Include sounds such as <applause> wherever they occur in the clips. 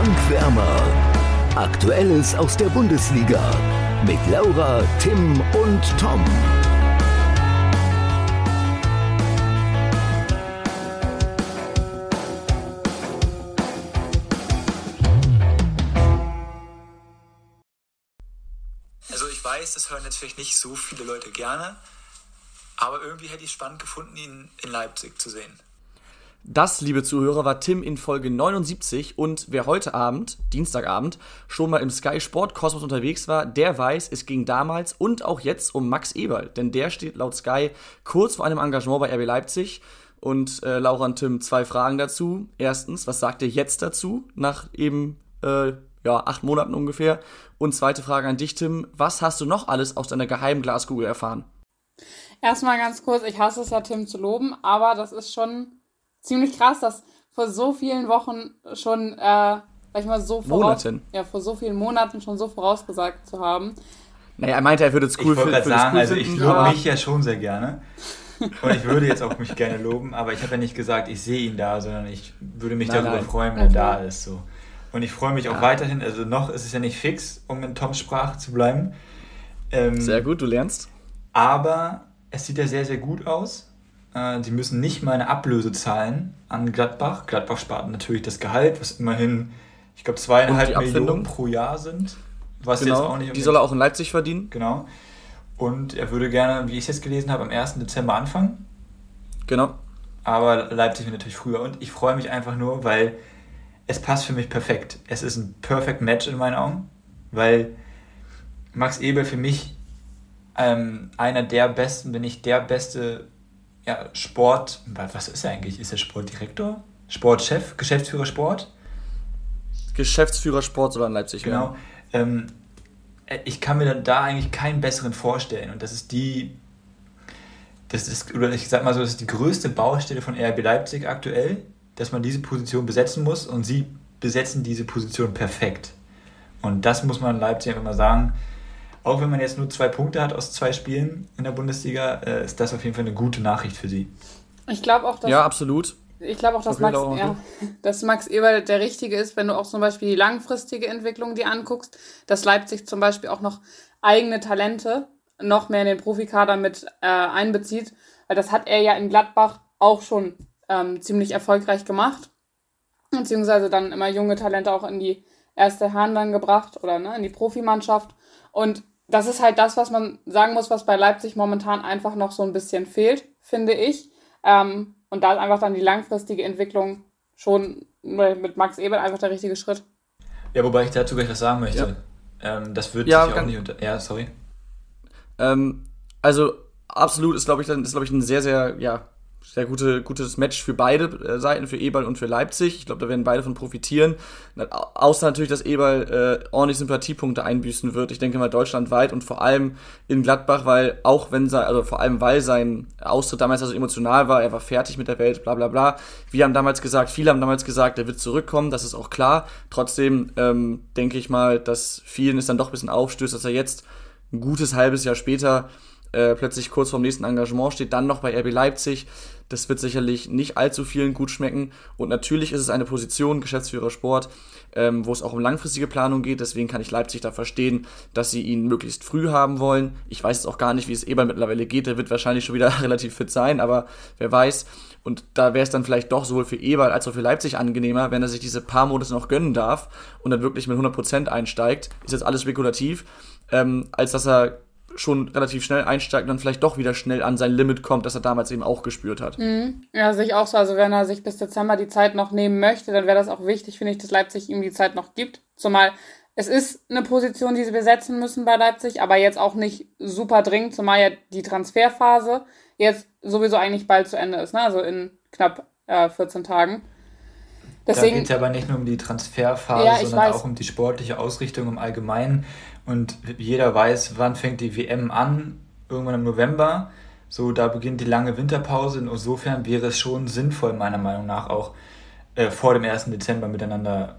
Bankwärmer. Aktuelles aus der Bundesliga mit Laura, Tim und Tom. Also ich weiß, das hören jetzt vielleicht nicht so viele Leute gerne, aber irgendwie hätte ich es spannend gefunden, ihn in Leipzig zu sehen. Das, liebe Zuhörer, war Tim in Folge 79 und wer heute Abend, Dienstagabend, schon mal im Sky Sport Kosmos unterwegs war, der weiß, es ging damals und auch jetzt um Max Eberl, denn der steht laut Sky kurz vor einem Engagement bei RB Leipzig. Und äh, Laura und Tim, zwei Fragen dazu. Erstens, was sagt ihr jetzt dazu, nach eben äh, ja, acht Monaten ungefähr? Und zweite Frage an dich, Tim, was hast du noch alles aus deiner geheimen Glaskugel erfahren? Erstmal ganz kurz, ich hasse es ja, Tim zu loben, aber das ist schon ziemlich krass, dass vor so vielen Wochen schon, äh, sag ich mal, so voraus, Monaten. ja, vor so vielen Monaten schon so vorausgesagt zu haben. Naja, er meinte, er würde es cool ich wollte finden. gerade würde es sagen, cool also ich finden, lobe aber- mich ja schon sehr gerne. Und ich würde jetzt auch mich gerne loben, aber ich habe ja nicht gesagt, ich sehe ihn da, sondern ich würde mich Nein, darüber nein. freuen, wenn er Okay. da ist. So. Und ich freue mich auch Ja. weiterhin, also noch ist es ja nicht fix, um in Toms Sprache zu bleiben. Ähm, Sehr gut, du lernst. Aber es sieht ja sehr, sehr gut aus. Äh, Sie müssen nicht mal eine Ablöse zahlen an Gladbach. Gladbach spart natürlich das Gehalt, was immerhin, ich glaube, zweieinhalb Millionen pro Jahr sind. Was jetzt auch Genau, nicht die soll er auch in Leipzig verdienen. Genau. Und er würde gerne, wie ich es jetzt gelesen habe, am 1. Dezember anfangen. Genau. Aber Leipzig wird natürlich früher. Und ich freue mich einfach nur, weil es passt für mich perfekt. Es ist ein perfect Match in meinen Augen, weil Max Eber für mich ähm, einer der besten, wenn nicht der beste ja, Sport, was ist er eigentlich? Ist er Sportdirektor? Sportchef? Geschäftsführer Sport? Geschäftsführer Sport soll in Leipzig Genau. werden. Ähm, ich kann mir da- da eigentlich keinen besseren vorstellen. Und das ist die, das ist, oder ich sag mal so, das ist die größte Baustelle von RB Leipzig aktuell, dass man diese Position besetzen muss und sie besetzen diese Position perfekt. Und das muss man Leipzig einfach mal sagen. Auch wenn man jetzt nur zwei Punkte hat aus zwei Spielen in der Bundesliga, äh, ist das auf jeden Fall eine gute Nachricht für sie. Ich glaube auch, dass Ja, absolut. Ich glaube auch, dass Max, Laura, <laughs> ja, dass Max Eberl der Richtige ist, wenn du auch zum Beispiel die langfristige Entwicklung dir anguckst, dass Leipzig zum Beispiel auch noch eigene Talente noch mehr in den Profikader mit äh, einbezieht, weil das hat er ja in Gladbach auch schon ähm, ziemlich erfolgreich gemacht, beziehungsweise dann immer junge Talente auch in die erste Hand dann gebracht oder ne, in die Profimannschaft und das ist halt das, was man sagen muss, was bei Leipzig momentan einfach noch so ein bisschen fehlt, finde ich. Ähm, und da ist einfach dann die langfristige Entwicklung schon mit Max Eberl einfach der richtige Schritt. Ja, wobei ich dazu gleich was sagen möchte. Ähm, das wird Ja, sich auch nicht unter. Ja, sorry. Ähm, also absolut ist, glaube ich, dann ist, glaube ich, ein sehr, sehr, ja, sehr gute, gutes Match für beide äh, Seiten, für Eberl und für Leipzig. Ich glaube, da werden beide von profitieren. Außer natürlich, dass Eberl äh, ordentlich Sympathiepunkte einbüßen wird. Ich denke mal deutschlandweit und vor allem in Gladbach, weil auch wenn sein, also vor allem weil sein Austritt damals also emotional war, er war fertig mit der Welt, bla bla bla. Wir haben damals gesagt, viele haben damals gesagt, er wird zurückkommen, das ist auch klar. Trotzdem ähm, denke ich mal, dass vielen es dann doch ein bisschen aufstößt, dass er jetzt ein gutes halbes Jahr später äh, plötzlich kurz vorm nächsten Engagement steht, dann noch bei RB Leipzig. Das wird sicherlich nicht allzu vielen gut schmecken. Und natürlich ist es eine Position, Geschäftsführer Sport, ähm, wo es auch um langfristige Planung geht. Deswegen kann ich Leipzig da verstehen, dass sie ihn möglichst früh haben wollen. Ich weiß jetzt auch gar nicht, wie es Eber mittlerweile geht. Der wird wahrscheinlich schon wieder <laughs> relativ fit sein, aber wer weiß. Und da wäre es dann vielleicht doch sowohl für Eberl als auch für Leipzig angenehmer, wenn er sich diese paar Monate noch gönnen darf und dann wirklich mit 100% einsteigt. Ist jetzt alles spekulativ, ähm, als dass er schon relativ schnell einsteigt und dann vielleicht doch wieder schnell an sein Limit kommt, das er damals eben auch gespürt hat. Ja, sehe ich auch so. Also wenn er sich bis Dezember die Zeit noch nehmen möchte, dann wäre das auch wichtig, finde ich, dass Leipzig ihm die Zeit noch gibt. Zumal es ist eine Position, die sie besetzen müssen bei Leipzig, aber jetzt auch nicht super dringend, zumal ja die Transferphase jetzt sowieso eigentlich bald zu Ende ist, ne? Also in knapp äh, 14 Tagen. da Deswegen, geht es aber nicht nur um die Transferphase, Ja, sondern weiß. auch um die sportliche Ausrichtung im Allgemeinen. Und jeder weiß, wann fängt die WM an? Irgendwann im November. So, da beginnt die lange Winterpause. Insofern wäre es schon sinnvoll, meiner Meinung nach, auch äh, vor dem 1. Dezember miteinander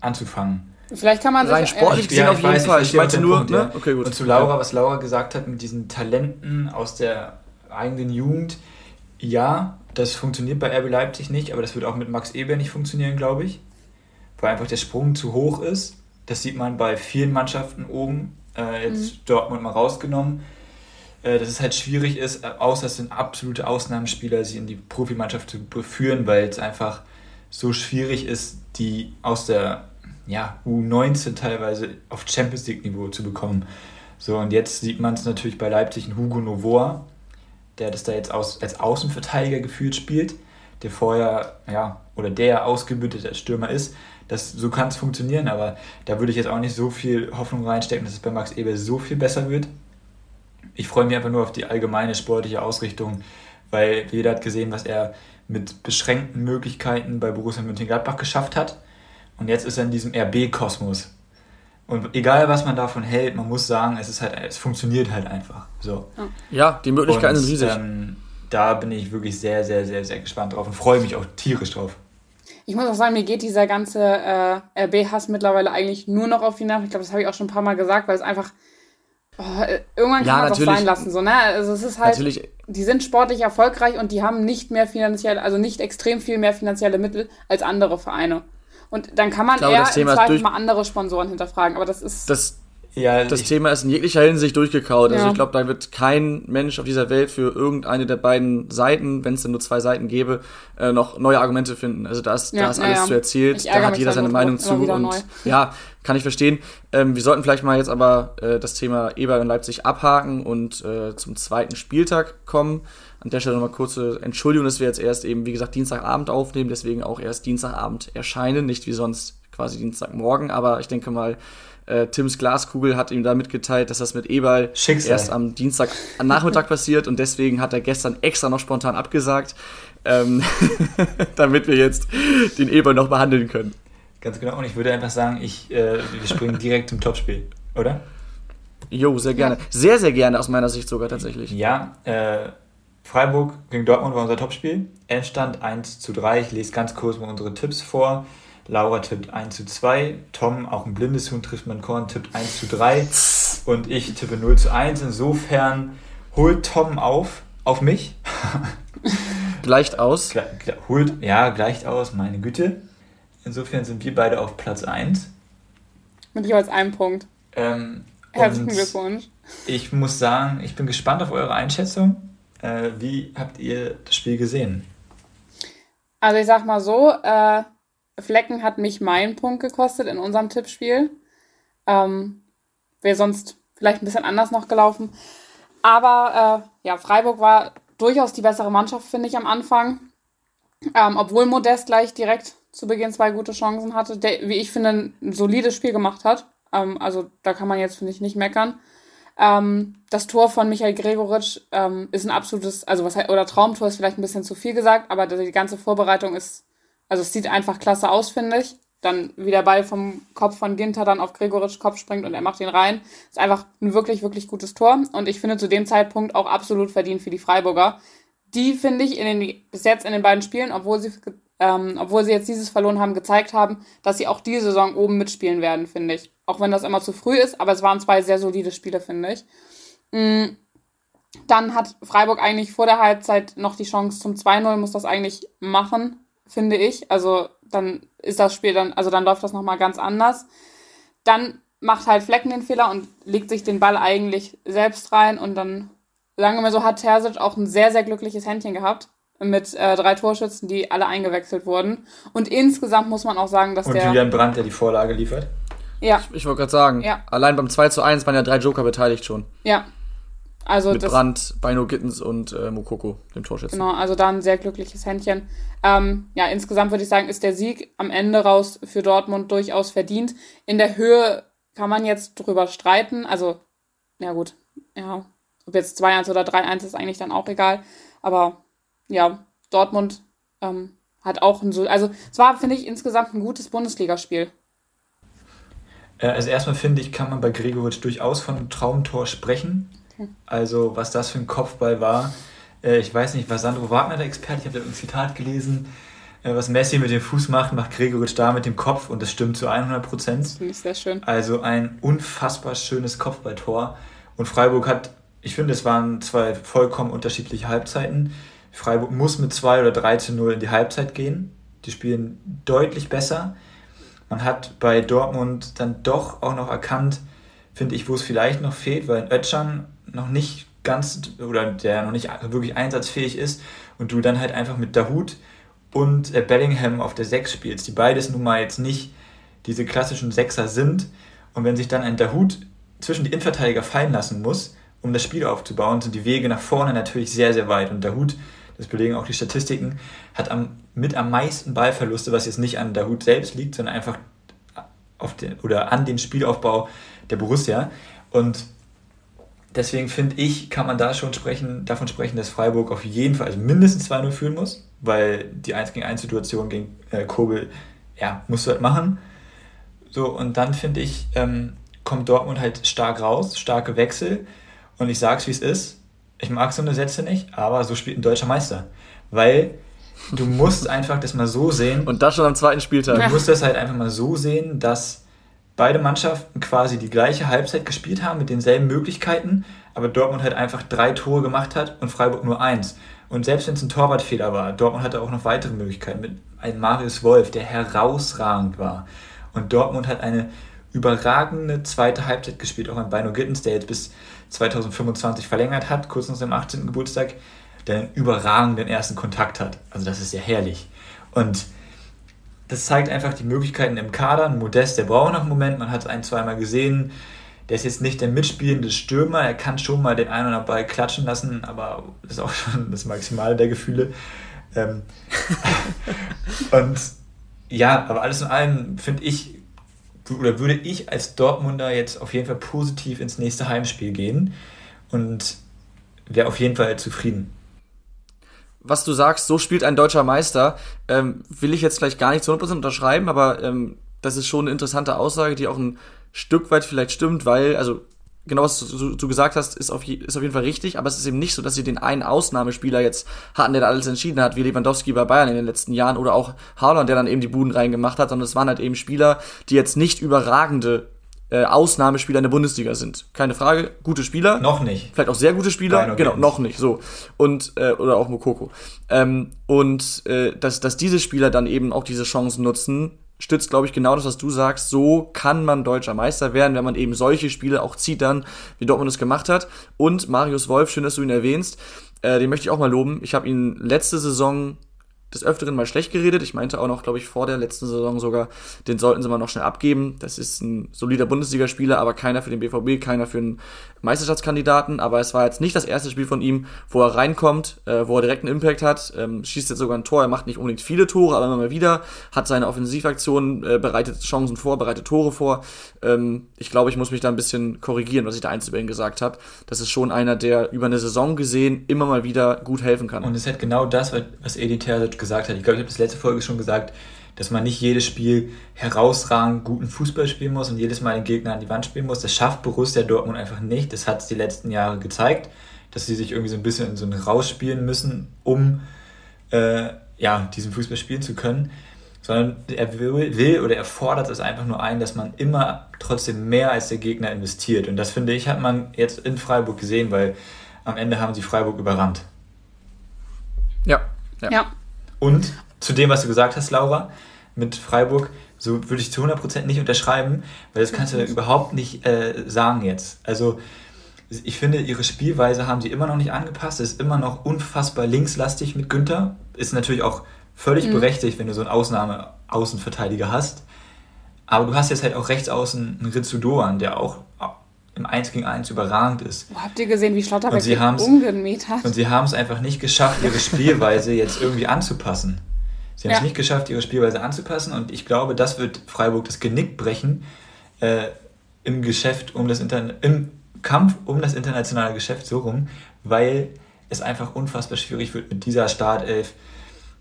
anzufangen. vielleicht kann man sich Rein sportlich gesehen Ja, auf ich jeden weiß, ich Fall. Ich auch meinte nur, Punkt, ne? ja. Okay, gut. Und zu Laura, was Laura gesagt hat mit diesen Talenten aus der eigenen Jugend, ja, das funktioniert bei RB Leipzig nicht, aber das wird auch mit Max Eber nicht funktionieren, glaube ich. weil einfach der Sprung zu hoch ist. Das sieht man bei vielen Mannschaften oben, äh, jetzt mhm. Dortmund mal rausgenommen, äh, dass es halt schwierig ist, äh, außer es sind absolute Ausnahmespieler, sie in die Profimannschaft zu führen, weil es einfach so schwierig ist, die aus der ja, U19 teilweise auf Champions League-Niveau zu bekommen. So, und jetzt sieht man es natürlich bei Leipzig in Hugo Novoa, der das da jetzt aus, als Außenverteidiger gefühlt spielt, der vorher, ja, oder der ausgebildet als Stürmer ist. Das, so kann es funktionieren, aber da würde ich jetzt auch nicht so viel Hoffnung reinstecken, dass es bei Max Eber so viel besser wird. Ich freue mich einfach nur auf die allgemeine sportliche Ausrichtung, weil jeder hat gesehen, was er mit beschränkten Möglichkeiten bei Borussia Mönchengladbach geschafft hat. Und jetzt ist er in diesem RB-Kosmos. Und egal, was man davon hält, man muss sagen, es ist halt, es funktioniert halt einfach. So. Ja, die Möglichkeiten und, sind riesig. Ähm, da bin ich wirklich sehr, sehr, sehr, sehr gespannt drauf und freue mich auch tierisch drauf. Ich muss auch sagen, mir geht dieser ganze äh, RB-Hass mittlerweile eigentlich nur noch auf die Nerven. Ich glaube, das habe ich auch schon ein paar Mal gesagt, weil es einfach. Oh, irgendwann kann ja, man auch sein lassen. So, ne? Also es ist halt. Natürlich. Die sind sportlich erfolgreich und die haben nicht mehr finanziell, also nicht extrem viel mehr finanzielle Mittel als andere Vereine. Und dann kann man glaube, eher im Zweifel mal andere Sponsoren hinterfragen. Aber das ist. Das, ja, das Thema ist in jeglicher Hinsicht durchgekaut. Also ja. Also ich glaube, da wird kein Mensch auf dieser Welt für irgendeine der beiden Seiten, wenn es denn nur zwei Seiten gäbe, äh, noch neue Argumente finden. Also da ist, ja, da ist alles ja. zu erzählt, da hat jeder seine Meinung zu und neu. <laughs> ja, kann ich verstehen. Ähm, wir sollten vielleicht mal jetzt aber äh, das Thema Eber in Leipzig abhaken und äh, zum zweiten Spieltag kommen. An der Stelle nochmal kurze Entschuldigung, dass wir jetzt erst eben, wie gesagt, Dienstagabend aufnehmen, deswegen auch erst Dienstagabend erscheinen, nicht wie sonst quasi Dienstagmorgen, aber ich denke mal, äh, Tims Glaskugel hat ihm da mitgeteilt, dass das mit Eberl erst am Dienstag am Nachmittag <laughs> passiert und deswegen hat er gestern extra noch spontan abgesagt, ähm, <laughs> damit wir jetzt den Eberl noch behandeln können. Ganz genau, und ich würde einfach sagen, ich, äh, wir springen <laughs> direkt zum Topspiel, oder? Jo, sehr gerne. Sehr, sehr gerne aus meiner Sicht sogar tatsächlich. Ja, äh, Freiburg gegen Dortmund war unser Topspiel. Endstand 1 zu 3. Ich lese ganz kurz mal unsere Tipps vor. Laura tippt 1 zu 2. Tom, auch ein blindes Huhn, trifft man Korn, tippt 1 zu 3. Und ich tippe 0 zu 1. Insofern holt Tom auf, auf mich. <laughs> gleicht aus. holt, ja, gleicht aus, meine Güte. Insofern sind wir beide auf Platz 1. Mit jeweils einem Punkt. Ähm, Herzlichen Glückwunsch. Ich muss sagen, ich bin gespannt auf eure Einschätzung. Äh, wie habt ihr das Spiel gesehen? Also ich sag mal so, äh, Flecken hat mich meinen Punkt gekostet in unserem Tippspiel. Ähm, Wäre sonst vielleicht ein bisschen anders noch gelaufen. Aber äh, ja, Freiburg war durchaus die bessere Mannschaft, finde ich, am Anfang. Ähm, obwohl Modest gleich direkt zu Beginn zwei gute Chancen hatte, der, wie ich finde, ein solides Spiel gemacht hat. Ähm, also da kann man jetzt, finde ich, nicht meckern. Ähm, das Tor von Michael Gregoritsch ähm, ist ein absolutes, also was oder Traumtor ist vielleicht ein bisschen zu viel gesagt, aber die ganze Vorbereitung ist, also es sieht einfach klasse aus, finde ich. Dann wie der Ball vom Kopf von Ginter dann auf Gregoritsch Kopf springt und er macht ihn rein. Ist einfach ein wirklich, wirklich gutes Tor. Und ich finde zu dem Zeitpunkt auch absolut verdient für die Freiburger. Die, finde ich, in den, bis jetzt in den beiden Spielen, obwohl sie, ähm, obwohl sie jetzt dieses verloren haben, gezeigt haben, dass sie auch diese Saison oben mitspielen werden, finde ich. Auch wenn das immer zu früh ist, aber es waren zwei sehr solide Spiele, finde ich. Mm, dann hat Freiburg eigentlich vor der Halbzeit noch die Chance zum 2-0, muss das eigentlich machen, finde ich. Also dann ist das Spiel dann, also dann läuft das nochmal ganz anders. Dann macht halt Flecken den Fehler und legt sich den Ball eigentlich selbst rein und dann, sagen wir mal so, hat Terzic auch ein sehr, sehr glückliches Händchen gehabt mit äh, drei Torschützen, die alle eingewechselt wurden. Und insgesamt muss man auch sagen, dass und der... Und Julian Brandt, der die Vorlage liefert. Ja. Ich, ich wollte gerade sagen, ja. allein beim 2 zu 1 waren ja drei Joker beteiligt schon. Ja. Also Mit das, Brandt, Beino Gittens und äh, Mokoko, dem Torschützen. Genau, also da ein sehr glückliches Händchen. Ähm, ja, insgesamt würde ich sagen, ist der Sieg am Ende raus für Dortmund durchaus verdient. In der Höhe kann man jetzt drüber streiten. Also, ja gut, ja, ob jetzt 2-1 oder 3-1 ist eigentlich dann auch egal. Aber ja, Dortmund ähm, hat auch ein so, also es war, finde ich, insgesamt ein gutes Bundesligaspiel. Äh, also erstmal finde ich, kann man bei Gregoritsch durchaus von einem Traumtor sprechen. Also was das für ein Kopfball war. Äh, ich weiß nicht, war Sandro Wagner der Experte? Ich habe da ein Zitat gelesen. Äh, was Messi mit dem Fuß macht, macht Gregoritsch da mit dem Kopf und das stimmt zu 100 Prozent. Das finde ich sehr schön. Also ein unfassbar schönes Kopfballtor. Und Freiburg hat, ich finde, es waren zwei vollkommen unterschiedliche Halbzeiten. Freiburg muss mit 2 oder 3 zu 0 in die Halbzeit gehen. Die spielen deutlich besser. Man hat bei Dortmund dann doch auch noch erkannt, finde ich, wo es vielleicht noch fehlt, weil Ötchan noch nicht ganz oder der noch nicht wirklich einsatzfähig ist und du dann halt einfach mit Dahut und äh, Bellingham auf der 6 spielst, die beides nun mal jetzt nicht diese klassischen Sechser sind. Und wenn sich dann ein Dahut zwischen die Innenverteidiger fallen lassen muss, um das Spiel aufzubauen, sind die Wege nach vorne natürlich sehr, sehr weit. Und Dahut, das belegen auch die Statistiken, hat am, mit am meisten Ballverluste, was jetzt nicht an Dahut selbst liegt, sondern einfach auf den, oder an den Spielaufbau der Borussia. Und deswegen finde ich, kann man da schon sprechen, davon sprechen, dass Freiburg auf jeden Fall, also mindestens 2-0 führen muss, weil die 1 gegen 1 Situation gegen äh, Kobel, ja, musst du halt machen. So, und dann finde ich, ähm, kommt Dortmund halt stark raus, starke Wechsel. Und ich sag's wie es ist. Ich mag so eine Sätze nicht, aber so spielt ein deutscher Meister. Weil du musst einfach das mal so sehen. Und das schon am zweiten Spieltag. Du musst das halt einfach mal so sehen, dass beide Mannschaften quasi die gleiche Halbzeit gespielt haben mit denselben Möglichkeiten, aber Dortmund halt einfach drei Tore gemacht hat und Freiburg nur eins. Und selbst wenn es ein Torwartfehler war, Dortmund hatte auch noch weitere Möglichkeiten mit einem Marius Wolf, der herausragend war. Und Dortmund hat eine überragende zweite Halbzeit gespielt, auch ein Bino Gittens, der jetzt bis 2025 verlängert hat, kurz nach seinem 18. Geburtstag, der einen überragenden ersten Kontakt hat. Also das ist ja herrlich. Und das zeigt einfach die Möglichkeiten im Kader. Modest, der braucht noch einen Moment, man hat es ein, zweimal gesehen. Der ist jetzt nicht der mitspielende Stürmer, er kann schon mal den einen oder anderen Ball klatschen lassen, aber das ist auch <laughs> schon das Maximale der Gefühle. Ähm <laughs> und ja, aber alles in allem finde ich, oder würde ich als Dortmunder jetzt auf jeden Fall positiv ins nächste Heimspiel gehen und wäre auf jeden Fall zufrieden was du sagst, so spielt ein deutscher Meister, ähm, will ich jetzt vielleicht gar nicht zu 100% unterschreiben, aber ähm, das ist schon eine interessante Aussage, die auch ein Stück weit vielleicht stimmt, weil, also genau was du, du gesagt hast, ist auf, ist auf jeden Fall richtig, aber es ist eben nicht so, dass sie den einen Ausnahmespieler jetzt hatten, der da alles entschieden hat, wie Lewandowski bei Bayern in den letzten Jahren oder auch Haaland, der dann eben die Buden reingemacht hat, sondern es waren halt eben Spieler, die jetzt nicht überragende äh, Ausnahmespieler in der Bundesliga sind. Keine Frage, gute Spieler. Noch nicht. Vielleicht auch sehr gute Spieler. Nein, genau, noch nicht. So. Und, äh, oder auch Mokoko. Ähm, und äh, dass, dass diese Spieler dann eben auch diese Chancen nutzen, stützt, glaube ich, genau das, was du sagst. So kann man deutscher Meister werden, wenn man eben solche Spiele auch zieht dann, wie Dortmund es gemacht hat. Und Marius Wolf, schön, dass du ihn erwähnst, äh, den möchte ich auch mal loben. Ich habe ihn letzte Saison des Öfteren mal schlecht geredet. Ich meinte auch noch, glaube ich, vor der letzten Saison sogar, den sollten sie mal noch schnell abgeben. Das ist ein solider Bundesligaspieler, aber keiner für den BVB, keiner für einen Meisterschaftskandidaten. Aber es war jetzt nicht das erste Spiel von ihm, wo er reinkommt, äh, wo er direkt einen Impact hat, ähm, schießt jetzt sogar ein Tor. Er macht nicht unbedingt viele Tore, aber immer mal wieder, hat seine Offensivaktionen, äh, bereitet Chancen vor, bereitet Tore vor. Ähm, ich glaube, ich muss mich da ein bisschen korrigieren, was ich da einst über ihn gesagt habe. Das ist schon einer, der über eine Saison gesehen immer mal wieder gut helfen kann. Und es hat genau das, was Edi Terzic gesagt hat. Ich glaube, ich habe das letzte Folge schon gesagt, dass man nicht jedes Spiel herausragend guten Fußball spielen muss und jedes Mal den Gegner an die Wand spielen muss. Das schafft Borussia Dortmund einfach nicht. Das hat es die letzten Jahre gezeigt, dass sie sich irgendwie so ein bisschen in so ein rausspielen müssen, um äh, ja, diesen Fußball spielen zu können. Sondern er will, will oder er fordert es einfach nur ein, dass man immer trotzdem mehr als der Gegner investiert. Und das finde ich, hat man jetzt in Freiburg gesehen, weil am Ende haben sie Freiburg überrannt. Ja. Ja. ja. Und zu dem, was du gesagt hast, Laura, mit Freiburg, so würde ich zu 100% nicht unterschreiben, weil das kannst du überhaupt nicht äh, sagen jetzt. Also ich finde, ihre Spielweise haben sie immer noch nicht angepasst. Es ist immer noch unfassbar linkslastig mit Günther. Ist natürlich auch völlig mhm. berechtigt, wenn du so einen Ausnahme-Außenverteidiger hast. Aber du hast jetzt halt auch rechts außen einen Ritsu Doan, der auch im 1 gegen 1 überragend ist. Oh, habt ihr gesehen, wie Schlotterbeck umgemäht hat? Und sie haben es einfach nicht geschafft, ihre Spielweise jetzt irgendwie anzupassen. Sie haben ja. es nicht geschafft, ihre Spielweise anzupassen und ich glaube, das wird Freiburg das Genick brechen äh, im Geschäft um das Interna im Kampf um das internationale Geschäft so rum, weil es einfach unfassbar schwierig wird, mit dieser Startelf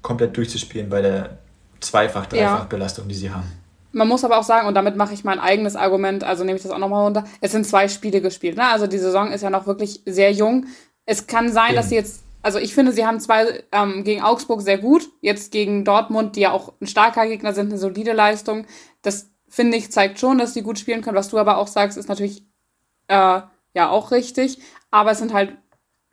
komplett durchzuspielen bei der Zweifach-Dreifach-Belastung, die sie haben. Man muss aber auch sagen, und damit mache ich mein eigenes Argument, also nehme ich das auch nochmal runter, es sind zwei Spiele gespielt. Ne? Also die Saison ist ja noch wirklich sehr jung. Es kann sein, Eben. dass sie jetzt, also ich finde, sie haben zwei ähm, gegen Augsburg sehr gut, jetzt gegen Dortmund, die ja auch ein starker Gegner sind, eine solide Leistung. Das finde ich, zeigt schon, dass sie gut spielen können. Was du aber auch sagst, ist natürlich äh, ja auch richtig. Aber es sind halt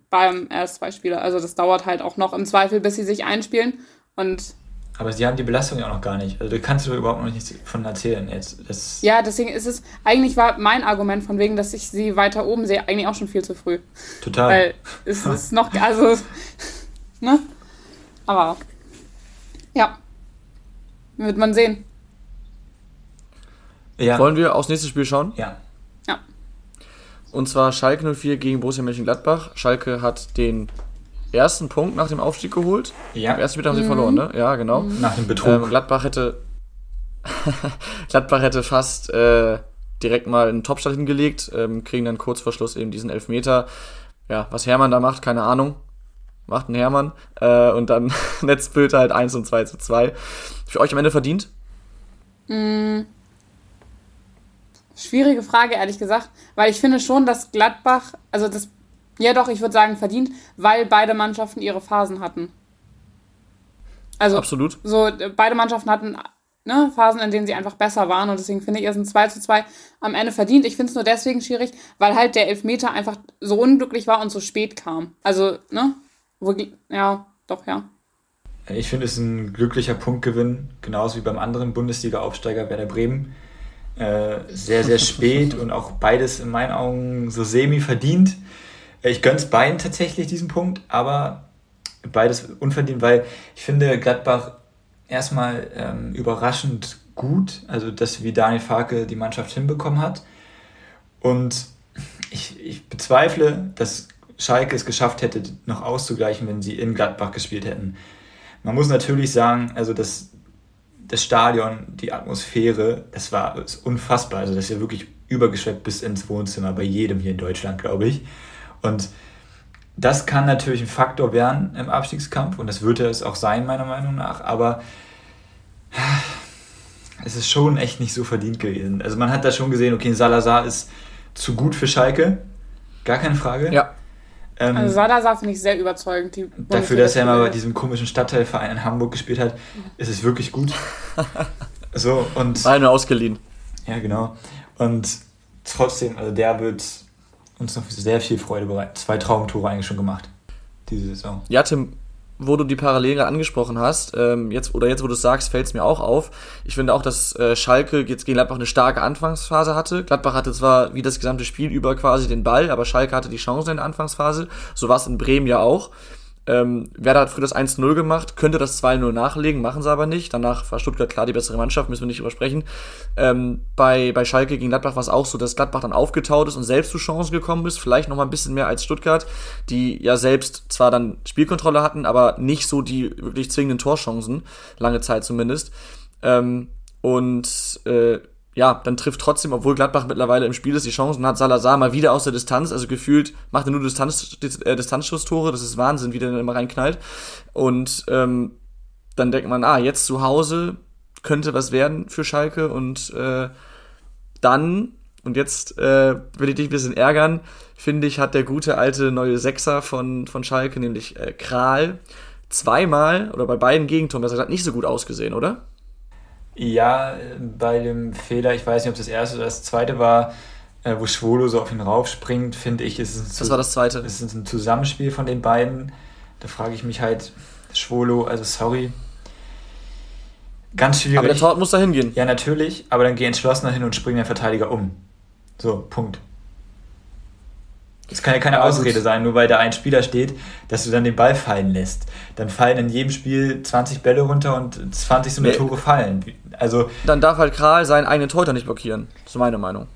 beim erst zwei Spiele. Also das dauert halt auch noch im Zweifel, bis sie sich einspielen. Und Aber sie haben die Belastung ja auch noch gar nicht. Also da kannst du überhaupt noch nichts von erzählen jetzt. Das ja, deswegen ist es, eigentlich war mein Argument von wegen, dass ich sie weiter oben sehe, eigentlich auch schon viel zu früh. Total. Weil es <laughs> ist noch, also, ne? Aber, ja. Wird man sehen. Ja. Wollen wir aufs nächste Spiel schauen? Ja. Ja. Und zwar Schalke 04 gegen Borussia Mönchengladbach. Schalke hat den ersten Punkt nach dem Aufstieg geholt. Ja. Am ersten Spiel haben sie mhm. verloren, ne? Ja, genau. Mhm. Nach dem Betrug. Ähm, Gladbach hätte <laughs> Gladbach hätte fast äh, direkt mal einen Topstart hingelegt, ähm, kriegen dann kurz vor Schluss eben diesen Elfmeter. Ja, was Hermann da macht, keine Ahnung. Macht ein Hermann. Äh, und dann <laughs> Netzbild halt 1 und 2 zu 2. Für euch am Ende verdient? Mm. Schwierige Frage, ehrlich gesagt, weil ich finde schon, dass Gladbach, also das ja, doch, ich würde sagen verdient, weil beide Mannschaften ihre Phasen hatten. Also, Absolut. So, beide Mannschaften hatten ne, Phasen, in denen sie einfach besser waren und deswegen finde ich, es ein 2 zu 2 am Ende verdient. Ich finde es nur deswegen schwierig, weil halt der Elfmeter einfach so unglücklich war und so spät kam. Also, ne? Wo, ja, doch, ja. Ich finde es ein glücklicher Punktgewinn, genauso wie beim anderen Bundesliga-Aufsteiger Werder Bremen. Äh, sehr, sehr spät <laughs> und auch beides in meinen Augen so semi verdient. Ich gönne es beiden tatsächlich diesen Punkt, aber beides unverdient, weil ich finde Gladbach erstmal ähm, überraschend gut, also dass wie Daniel Farke die Mannschaft hinbekommen hat. Und ich, ich bezweifle, dass Schalke es geschafft hätte, noch auszugleichen, wenn sie in Gladbach gespielt hätten. Man muss natürlich sagen, also das, das Stadion, die Atmosphäre, das war unfassbar. Also das ist ja wirklich übergeschweppt bis ins Wohnzimmer bei jedem hier in Deutschland, glaube ich. Und das kann natürlich ein Faktor werden im Abstiegskampf und das wird es auch sein, meiner Meinung nach. Aber es ist schon echt nicht so verdient gewesen. Also man hat da schon gesehen, okay, Salazar ist zu gut für Schalke. Gar keine Frage. Ja. Ähm, also Salazar finde ich sehr überzeugend. dafür, dass er mal bei diesem komischen Stadtteilverein in Hamburg gespielt hat, ist es wirklich gut. <laughs> so und. Eine ausgeliehen. Ja, genau. Und trotzdem, also der wird uns noch sehr viel Freude bereiten. Zwei Traumtore eigentlich schon gemacht diese Saison. Ja, Tim, wo du die Parallelen angesprochen hast, ähm, jetzt oder jetzt, wo du es sagst, fällt es mir auch auf. Ich finde auch, dass äh, Schalke jetzt gegen Gladbach eine starke Anfangsphase hatte. Gladbach hatte zwar wie das gesamte Spiel über quasi den Ball, aber Schalke hatte die Chance in der Anfangsphase. So war es in Bremen ja auch. Ähm, Werder hat früher das 1-0 gemacht, könnte das 2-0 nachlegen, machen sie aber nicht. Danach war Stuttgart klar die bessere Mannschaft, müssen wir nicht übersprechen. Ähm, bei, bei Schalke gegen Gladbach war es auch so, dass Gladbach dann aufgetaut ist und selbst zu Chancen gekommen ist. Vielleicht noch mal ein bisschen mehr als Stuttgart, die ja selbst zwar dann Spielkontrolle hatten, aber nicht so die wirklich zwingenden Torchancen, lange Zeit zumindest. Ähm, und äh, ja, dann trifft trotzdem, obwohl Gladbach mittlerweile im Spiel ist, die Chancen hat Salazar mal wieder aus der Distanz, also gefühlt macht er nur Distanz, äh, Distanzschusstore, das ist Wahnsinn, wie der dann immer reinknallt. Und ähm, dann denkt man, ah, jetzt zu Hause könnte was werden für Schalke und äh, dann, und jetzt äh, will ich dich ein bisschen ärgern, finde ich, hat der gute alte neue Sechser von, von Schalke, nämlich äh, Kral, zweimal oder bei beiden Gegentoren, das hat nicht so gut ausgesehen, oder? Ja, bei dem Fehler, ich weiß nicht, ob es das erste oder das zweite war, äh, wo Schwolo so auf ihn raufspringt, finde ich, ist es, das war das zweite. ist es ein Zusammenspiel von den beiden. Da frage ich mich halt, Schwolo, also sorry. Ganz schwierig. Aber der Tor muss da hingehen. Ja, natürlich, aber dann geh entschlossener hin und spring den Verteidiger um. So, Punkt. Das kann ja keine ja, Ausrede sein, nur weil da ein Spieler steht, dass du dann den Ball fallen lässt. Dann fallen in jedem Spiel 20 Bälle runter und 20 so eine nee. Tore fallen. Also, dann darf halt Kral seinen eigenen Torhüter nicht blockieren. Das ist meine Meinung.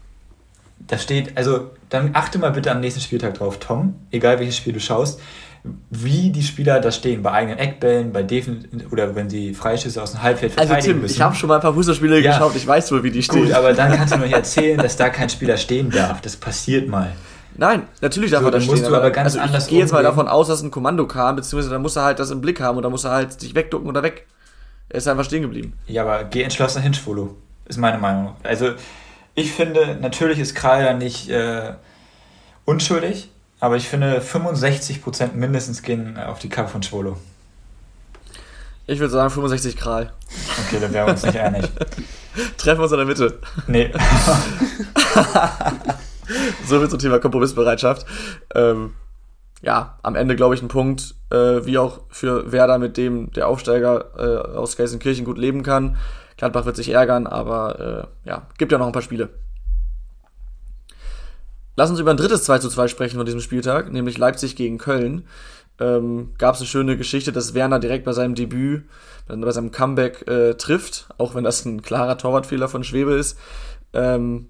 Da steht, also dann achte mal bitte am nächsten Spieltag drauf, Tom, egal welches Spiel du schaust, wie die Spieler da stehen, bei eigenen Eckbällen, bei Defen oder wenn sie Freischüsse aus dem Halbfeld also, verteidigen also Tim, müssen. Ich habe schon mal ein paar Fußballspiele ja. geschaut, ich weiß wohl, wie die stehen. Gut, aber dann kannst du mir erzählen, dass da kein Spieler stehen darf. Das passiert mal. Nein, natürlich darf so, er da stehen. musst du aber ganz also anders Ich gehe jetzt mal davon aus, dass ein Kommando kam, beziehungsweise dann muss er halt das im Blick haben und dann muss er halt sich wegducken oder weg. Er ist einfach stehen geblieben. Ja, aber geh entschlossen hin, Schwolo. Ist meine Meinung. Also, ich finde, natürlich ist Kral ja nicht äh, unschuldig, aber ich finde, 65% mindestens gehen auf die Kappe von Schwolo. Ich würde sagen 65 Kral. Okay, dann wären wir uns nicht einig. <laughs> Treffen wir uns in der Mitte. Nee. <laughs> so viel zum Thema Kompromissbereitschaft. Ähm, ja, am Ende, glaube ich, ein Punkt, äh, wie auch für Werder, mit dem der Aufsteiger äh, aus Gelsenkirchen gut leben kann. Gladbach wird sich ärgern, aber äh, ja, gibt ja noch ein paar Spiele. Lass uns über ein drittes 2 zu 2 sprechen von diesem Spieltag, nämlich Leipzig gegen Köln. Ähm, Gab es eine schöne Geschichte, dass Werner direkt bei seinem Debüt, bei seinem Comeback äh, trifft, auch wenn das ein klarer Torwartfehler von Schwebe ist. Ähm,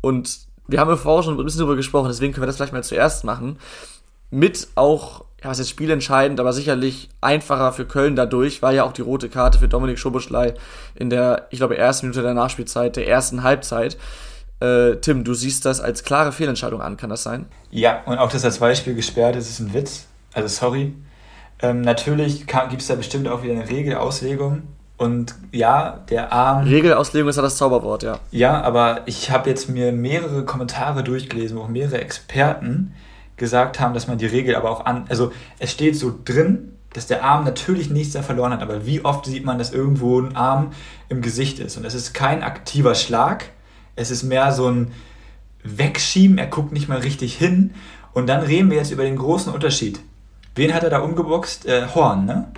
und wir haben ja vorher schon ein bisschen darüber gesprochen, deswegen können wir das gleich mal zuerst machen mit auch, ja, was jetzt spielentscheidend, aber sicherlich einfacher für Köln dadurch, war ja auch die rote Karte für Dominik Schoboschlei in der, ich glaube, ersten Minute der Nachspielzeit, der ersten Halbzeit. Äh, Tim, du siehst das als klare Fehlentscheidung an, kann das sein? Ja, und auch, dass das Beispiel gesperrt ist, ist ein Witz. Also sorry. Ähm, natürlich gibt es da bestimmt auch wieder eine Regelauslegung. Und ja, der Arm. Regelauslegung ist ja das Zauberwort, ja. Ja, aber ich habe jetzt mir mehrere Kommentare durchgelesen, auch mehrere Experten, gesagt haben, dass man die Regel aber auch an, also es steht so drin, dass der Arm natürlich nichts da verloren hat, aber wie oft sieht man, dass irgendwo ein Arm im Gesicht ist? Und es ist kein aktiver Schlag, es ist mehr so ein Wegschieben, er guckt nicht mal richtig hin. Und dann reden wir jetzt über den großen Unterschied. Wen hat er da umgeboxt? Äh, Horn, ne?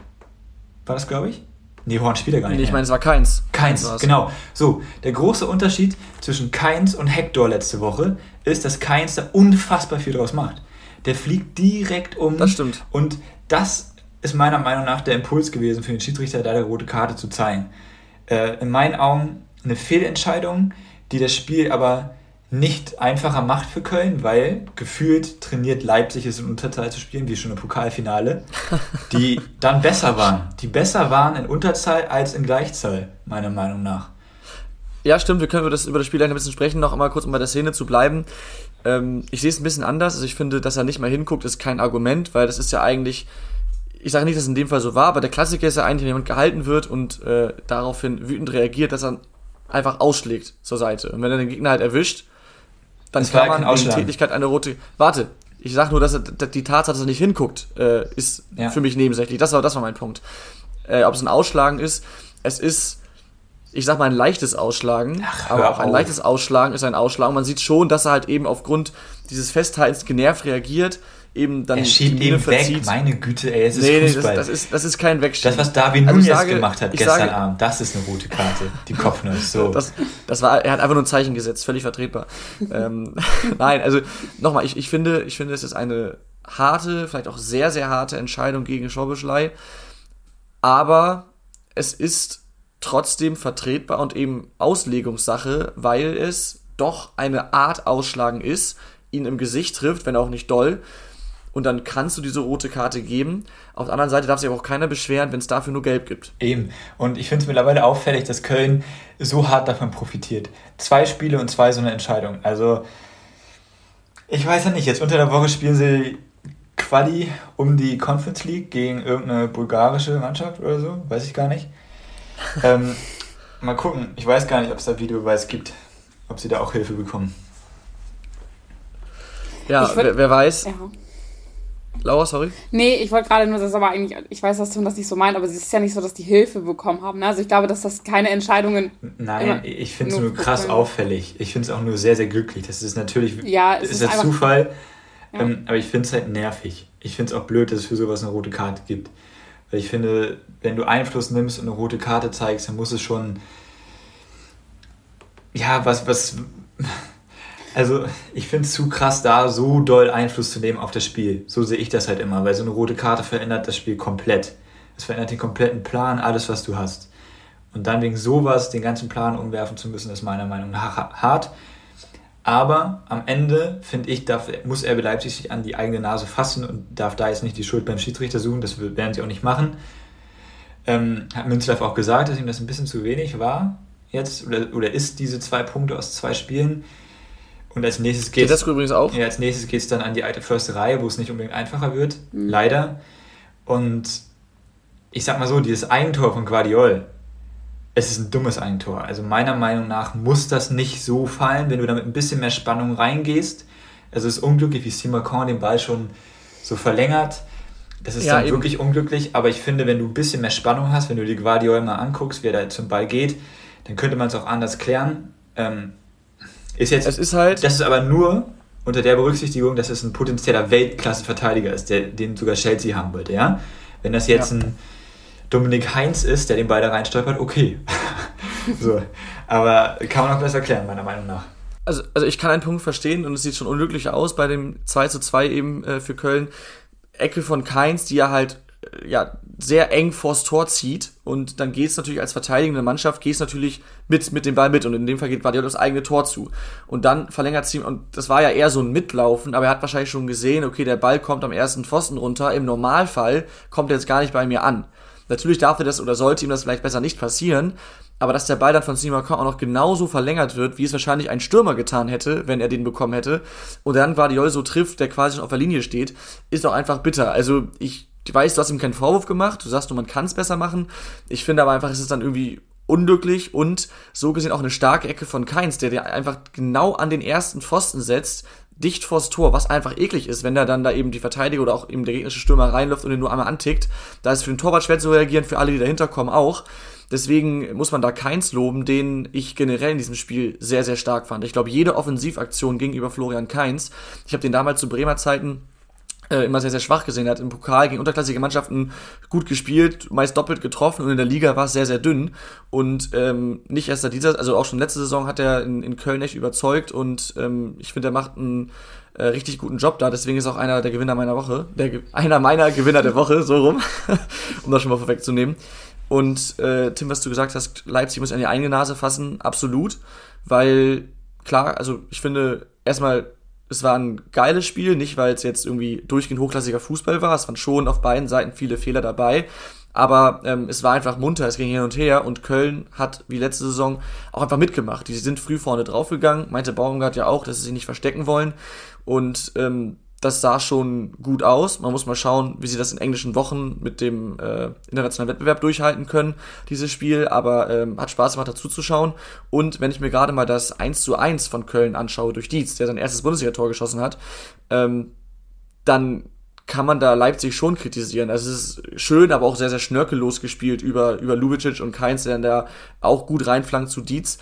War das, glaube ich? Nee, Horn spielt er gar nicht. Nee, ich meine, es war Keins. Keins, genau. So, der große Unterschied zwischen Keins und Hector letzte Woche ist, dass Keins da unfassbar viel draus macht der fliegt direkt um. Das stimmt. Und das ist meiner Meinung nach der Impuls gewesen für den Schiedsrichter, da die rote Karte zu zeigen. Äh, in meinen Augen eine Fehlentscheidung, die das Spiel aber nicht einfacher macht für Köln, weil gefühlt trainiert Leipzig es in Unterzahl zu spielen, wie schon im Pokalfinale, <laughs> die dann besser waren. Die besser waren in Unterzahl als in Gleichzahl, meiner Meinung nach. Ja, stimmt, wir können über das, über das Spiel ein bisschen sprechen, noch einmal kurz um bei der Szene zu bleiben. Ähm, ich sehe es ein bisschen anders. Also ich finde, dass er nicht mal hinguckt, ist kein Argument, weil das ist ja eigentlich, ich sage nicht, dass es in dem Fall so war, aber der Klassiker ist ja eigentlich, wenn jemand gehalten wird und äh, daraufhin wütend reagiert, dass er einfach ausschlägt zur Seite. Und wenn er den Gegner halt erwischt, dann das kann man die Tätigkeit eine rote. Warte, ich sage nur, dass er die Tatsache, dass er nicht hinguckt, äh, ist ja. für mich nebensächlich. Das war, das war mein Punkt. Äh, ob es ein Ausschlagen ist, es ist ich sag mal, ein leichtes Ausschlagen. Ach, aber auch ein auf. leichtes Ausschlagen ist ein Ausschlagen. Man sieht schon, dass er halt eben aufgrund dieses Festhaltens genervt reagiert. Eben dann er schiebt eben verzieht. weg, meine Güte, ey, es ist nee, Fußball. Nee, das, das, ist, das ist kein Wegschieben. Das, was Darwin also Nunes gemacht hat gestern sage, Abend, das ist eine rote Karte. Die Kopfnuss, so. Das, das war, er hat einfach nur ein Zeichen gesetzt, völlig vertretbar. ähm, <laughs> nein, also nochmal, ich, ich, finde, ich finde, es ist eine harte, vielleicht auch sehr, sehr harte Entscheidung gegen Schorbeschlei. Aber es ist trotzdem vertretbar und eben Auslegungssache, weil es doch eine Art Ausschlagen ist, ihn im Gesicht trifft, wenn auch nicht doll. Und dann kannst du diese rote Karte geben. Auf der anderen Seite darf sich aber auch keiner beschweren, wenn es dafür nur gelb gibt. Eben. Und ich finde es mittlerweile auffällig, dass Köln so hart davon profitiert. Zwei Spiele und zwei so eine Entscheidung. Also, ich weiß ja nicht, jetzt unter der Woche spielen sie Quali um die Conference League gegen irgendeine bulgarische Mannschaft oder so. Weiß ich gar nicht <laughs> ähm, mal gucken. Ich weiß gar nicht, ob es da Videobeweis gibt, ob sie da auch Hilfe bekommen. Ja, würd, wer, wer, weiß. Ja. Laura, sorry? Nee, ich wollte gerade nur, das aber eigentlich, ich weiß, dass Tim das nicht so meint, aber es ist ja nicht so, dass die Hilfe bekommen haben. Ne? Also ich glaube, dass das keine Entscheidungen. Nein, ich finde es nur krass auffällig. Ich finde es auch nur sehr, sehr glücklich. Das ist natürlich. Ja, es ist, ist der Zufall. Ja. Ähm, aber ich finde es halt nervig. Ich finde es auch blöd, dass es für sowas eine rote Karte gibt. Weil ich finde, wenn du Einfluss nimmst und eine rote Karte zeigst, dann muss es schon. Ja, was, was. Also, ich finde es zu krass, da so doll Einfluss zu nehmen auf das Spiel. So sehe ich das halt immer, weil so eine rote Karte verändert das Spiel komplett. Es verändert den kompletten Plan, alles, was du hast. Und dann wegen sowas den ganzen Plan umwerfen zu müssen, ist meiner Meinung nach hart. Aber am Ende, finde ich, darf, muss RB Leipzig sich an die eigene Nase fassen und darf da jetzt nicht die Schuld beim Schiedsrichter suchen. Das werden sie auch nicht machen. Ähm, hat Münzlaff auch gesagt, dass ihm das ein bisschen zu wenig war jetzt oder, oder ist diese zwei Punkte aus zwei Spielen. Und als nächstes geht das übrigens auch. Ja, als nächstes geht es dann an die alte Försterei, wo es nicht unbedingt einfacher wird, mhm. leider. Und ich sag mal so, dieses Eigentor von Guardiol, es ist ein dummes Eigentor. Also meiner Meinung nach muss das nicht so fallen, wenn du da mit ein bisschen mehr Spannung reingehst. Also es ist unglücklich, wie Simacon den Ball schon so verlängert. Das ist ja, dann eben. wirklich unglücklich, aber ich finde, wenn du ein bisschen mehr Spannung hast, wenn du die Guardiola mal anguckst, wie er da zum Ball geht, dann könnte man es auch anders klären. Ähm, ist jetzt, es ist halt das ist aber nur unter der Berücksichtigung, dass es ein potenzieller Weltklasse-Verteidiger ist, der, den sogar Chelsea haben wollte, ja. Wenn das jetzt ja. ein Dominik Heinz ist, der den Ball da reinstolpert, okay. <laughs> so. Aber kann man auch besser erklären, meiner Meinung nach. Also, also ich kann einen Punkt verstehen und es sieht schon unglücklich aus bei dem 2 zu 2 eben äh, für Köln. Ecke von Keins, die ja halt äh, ja, sehr eng vors Tor zieht und dann geht es natürlich als verteidigende Mannschaft, geht es natürlich mit, mit dem Ball mit und in dem Fall geht Guardiola das eigene Tor zu. Und dann verlängert sie, und das war ja eher so ein Mitlaufen, aber er hat wahrscheinlich schon gesehen, okay, der Ball kommt am ersten Pfosten runter, im Normalfall kommt er jetzt gar nicht bei mir an. Natürlich darf er das oder sollte ihm das vielleicht besser nicht passieren, aber dass der Ball dann von Simakon auch noch genauso verlängert wird, wie es wahrscheinlich ein Stürmer getan hätte, wenn er den bekommen hätte, und dann Guardiol so trifft, der quasi schon auf der Linie steht, ist doch einfach bitter. Also ich weiß, du hast ihm keinen Vorwurf gemacht, du sagst nur, man kann es besser machen. Ich finde aber einfach, es ist dann irgendwie unglücklich und so gesehen auch eine starke Ecke von Keins, der dir einfach genau an den ersten Pfosten setzt, dicht vors Tor, was einfach eklig ist, wenn da dann da eben die Verteidiger oder auch eben der gegnerische Stürmer reinläuft und ihn nur einmal antickt. Da ist für den Torwart schwer zu reagieren, für alle, die dahinter kommen auch. Deswegen muss man da keins loben, den ich generell in diesem Spiel sehr, sehr stark fand. Ich glaube, jede Offensivaktion gegenüber Florian Keins, ich habe den damals zu Bremer Zeiten äh, immer sehr, sehr schwach gesehen. Er hat im Pokal gegen unterklassige Mannschaften gut gespielt, meist doppelt getroffen und in der Liga war es sehr, sehr dünn. Und ähm, nicht erst seit dieser, also auch schon letzte Saison hat er in, in Köln echt überzeugt und ähm, ich finde, er macht einen äh, richtig guten Job da. Deswegen ist auch einer der Gewinner meiner Woche, der, einer meiner Gewinner der Woche, so rum, <laughs> um das schon mal vorwegzunehmen. Und äh, Tim, was du gesagt hast, Leipzig muss an die eigene Nase fassen, absolut. Weil, klar, also ich finde, erstmal, es war ein geiles Spiel, nicht weil es jetzt irgendwie durchgehend hochklassiger Fußball war. Es waren schon auf beiden Seiten viele Fehler dabei. Aber ähm, es war einfach munter, es ging hin und her und Köln hat wie letzte Saison auch einfach mitgemacht. Die sind früh vorne draufgegangen, meinte Baumgart ja auch, dass sie sich nicht verstecken wollen. Und ähm, das sah schon gut aus. Man muss mal schauen, wie sie das in englischen Wochen mit dem äh, internationalen Wettbewerb durchhalten können, dieses Spiel. Aber ähm, hat Spaß gemacht, dazu zu schauen. Und wenn ich mir gerade mal das 1 zu 1 von Köln anschaue durch Dietz, der sein erstes Bundesliga-Tor geschossen hat, ähm, dann kann man da Leipzig schon kritisieren. Also es ist schön, aber auch sehr, sehr schnörkellos gespielt über, über Lubicic und Keins, der dann da auch gut reinflankt zu Dietz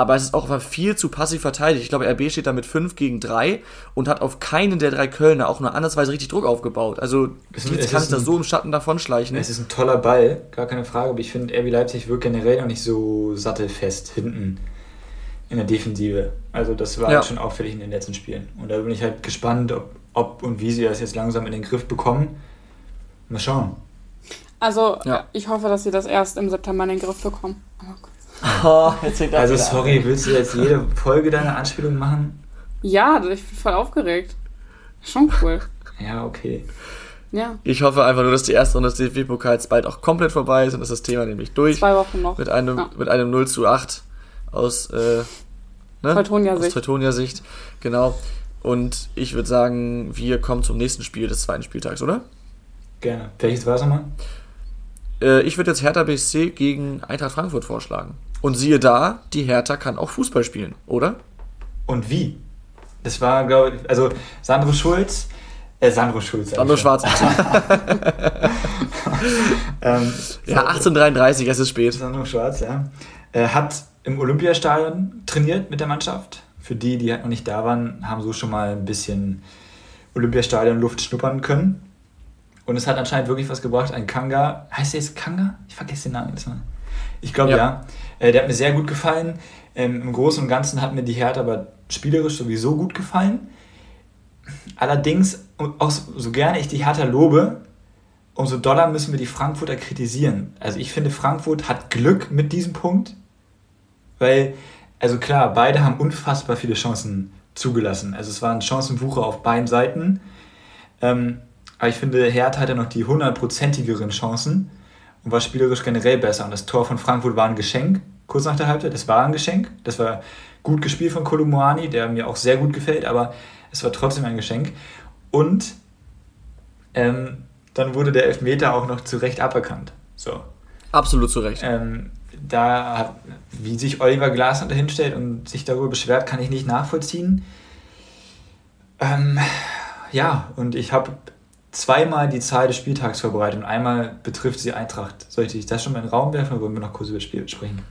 aber es ist auch viel zu passiv verteidigt. Ich glaube, RB steht da mit 5 gegen 3 und hat auf keinen der drei Kölner auch nur andersweise richtig Druck aufgebaut. Also, jetzt kann sich da so im Schatten davonschleichen. Es ist ein toller Ball, gar keine Frage, aber ich finde, RB Leipzig wirkt generell noch nicht so sattelfest hinten in der Defensive. Also, das war ja. halt schon auffällig in den letzten Spielen. Und da bin ich halt gespannt, ob, ob und wie sie das jetzt langsam in den Griff bekommen. Mal schauen. Also, ja. ich hoffe, dass sie das erst im September in den Griff bekommen. Oh Gott. <laughs> Oh, also sorry, an. willst du jetzt jede Folge deine Anspielung machen? Ja, ich bin voll aufgeregt. Schon cool. ja, okay. Ja. Ich hoffe einfach nur, dass die erste Runde des DFB-Pokals bald auch komplett vorbei ist und ist das Thema nämlich durch. Zwei Wochen noch. Mit einem, ja. mit einem 0 zu 8 aus, äh, ne? Teutonia-Sicht. Aus Teutonia-Sicht, genau. Und ich würde sagen, wir kommen zum nächsten Spiel des zweiten Spieltags, oder? Gerne. Welches war es nochmal? Äh, ich würde jetzt Hertha BSC gegen Eintracht Frankfurt vorschlagen. Und siehe da, die Hertha kann auch Fußball spielen, oder? Und wie? Das war, glaube ich, also Sandro Schulz, äh, Sandro Schulz. Sandro Schwarz. <laughs> ähm, ja, 1833, es ist spät. Sandro Schwarz, ja. Äh, hat im Olympiastadion trainiert mit der Mannschaft. Für die, die halt noch nicht da waren, haben so schon mal ein bisschen Olympiastadion-Luft schnuppern können. Und es hat anscheinend wirklich was gebracht. Ein Kanga, heißt der jetzt Kanga? Ich vergesse den Namen jetzt mal. Ich glaube ja. ja. Äh, der hat mir sehr gut gefallen. Ähm, Im Großen und Ganzen hat mir die Hertha aber spielerisch sowieso gut gefallen. Allerdings, auch so, gerne ich die Hertha lobe, umso doller müssen wir die Frankfurter kritisieren. Also ich finde, Frankfurt hat Glück mit diesem Punkt, weil, also klar, beide haben unfassbar viele Chancen zugelassen. Also es waren Chancenwucher auf beiden Seiten. Ähm, aber ich finde, Hertha hatte noch die hundertprozentigeren Chancen und war spielerisch generell besser. Und das Tor von Frankfurt war ein Geschenk, kurz nach der Halbzeit. Das war ein Geschenk. Das war gut gespielt von Kolumuani, der mir auch sehr gut gefällt, aber es war trotzdem ein Geschenk. Und ähm, dann wurde der Elfmeter auch noch zu Recht aberkannt. So. Absolut zu Recht. Ähm, da, wie sich Oliver Glasner dahinstellt und sich darüber beschwert, kann ich nicht nachvollziehen. Ähm, ja, und ich habe zweimal die Zahl des Spieltags vorbereitet und einmal betrifft sie Eintracht. Soll ich das schon mal in den Raum werfen oder wollen wir noch kurz über das Spiel sprechen?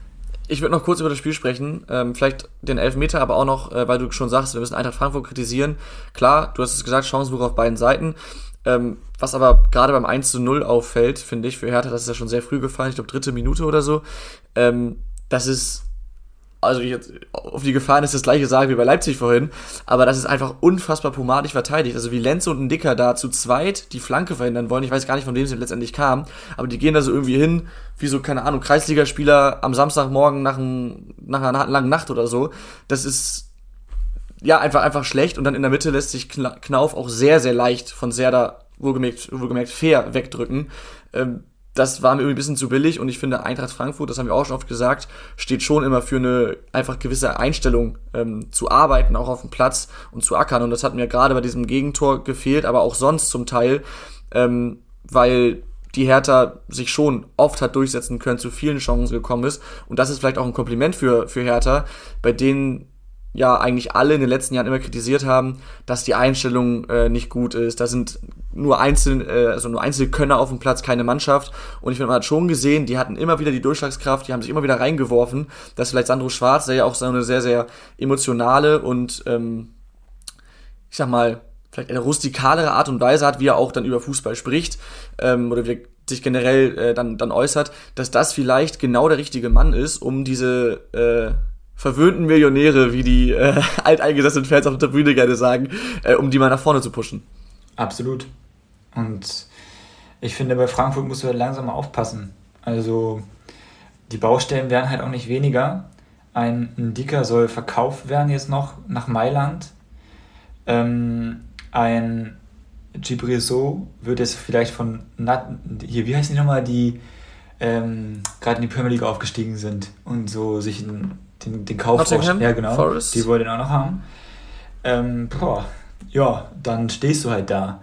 Ich würde noch kurz über das Spiel sprechen. Ähm, vielleicht den Elfmeter, aber auch noch, äh, weil du schon sagst, wir müssen Eintracht Frankfurt kritisieren. Klar, du hast es gesagt, Chancenbuch auf beiden Seiten. Ähm, was aber gerade beim 1 zu 0 auffällt, finde ich, für Hertha, das ist ja schon sehr früh gefallen, ich glaube dritte Minute oder so, ähm, das ist also ich jetzt auf die Gefahren ist das gleiche sagen wie bei Leipzig vorhin, aber das ist einfach unfassbar pomadig verteidigt. Also wie Lenz und ein Dicker da zu zweit die Flanke verhindern wollen, ich weiß gar nicht, von wem sie letztendlich kam, aber die gehen da so irgendwie hin, wie so, keine Ahnung, Kreisligaspieler am Samstagmorgen nach, ein, nach einer langen Nacht oder so. Das ist ja einfach, einfach schlecht und dann in der Mitte lässt sich Knauf auch sehr, sehr leicht von Serda wohlgemerkt, wohlgemerkt fair wegdrücken. Ähm, das war mir irgendwie ein bisschen zu billig und ich finde Eintracht Frankfurt, das haben wir auch schon oft gesagt, steht schon immer für eine einfach gewisse Einstellung ähm, zu arbeiten, auch auf dem Platz und zu ackern. Und das hat mir gerade bei diesem Gegentor gefehlt, aber auch sonst zum Teil, ähm, weil die Hertha sich schon oft hat durchsetzen können, zu vielen Chancen gekommen ist. Und das ist vielleicht auch ein Kompliment für, für Hertha, bei denen ja eigentlich alle in den letzten Jahren immer kritisiert haben, dass die Einstellung äh, nicht gut ist. Da sind nur einzelne, äh, also nur einzelne Könner auf dem Platz, keine Mannschaft. Und ich finde, man hat schon gesehen, die hatten immer wieder die Durchschlagskraft, die haben sich immer wieder reingeworfen, dass vielleicht Sandro Schwarz, der ja auch so eine sehr, sehr emotionale und ähm, ich sag mal, vielleicht eine rustikalere Art und Weise hat, wie er auch dann über Fußball spricht, ähm, oder wie er sich generell äh, dann, dann äußert, dass das vielleicht genau der richtige Mann ist, um diese äh, verwöhnten Millionäre, wie die äh, <laughs> alteingesessenen Fans auf der Bühne gerne sagen, äh, um die mal nach vorne zu pushen. Absolut. Und ich finde, bei Frankfurt musst du halt langsam mal aufpassen. Also die Baustellen werden halt auch nicht weniger. Ein, ein Dicker soll verkauft werden jetzt noch nach Mailand. Ähm, ein Gibriso wird jetzt vielleicht von Nat hier, wie heißen die nochmal, die ähm, gerade in die Premier League aufgestiegen sind und so sich ein den, den Kauf Nottingham, Ja, genau. Forest. Die wollen den auch noch haben. Ähm, boah, ja, dann stehst du halt da.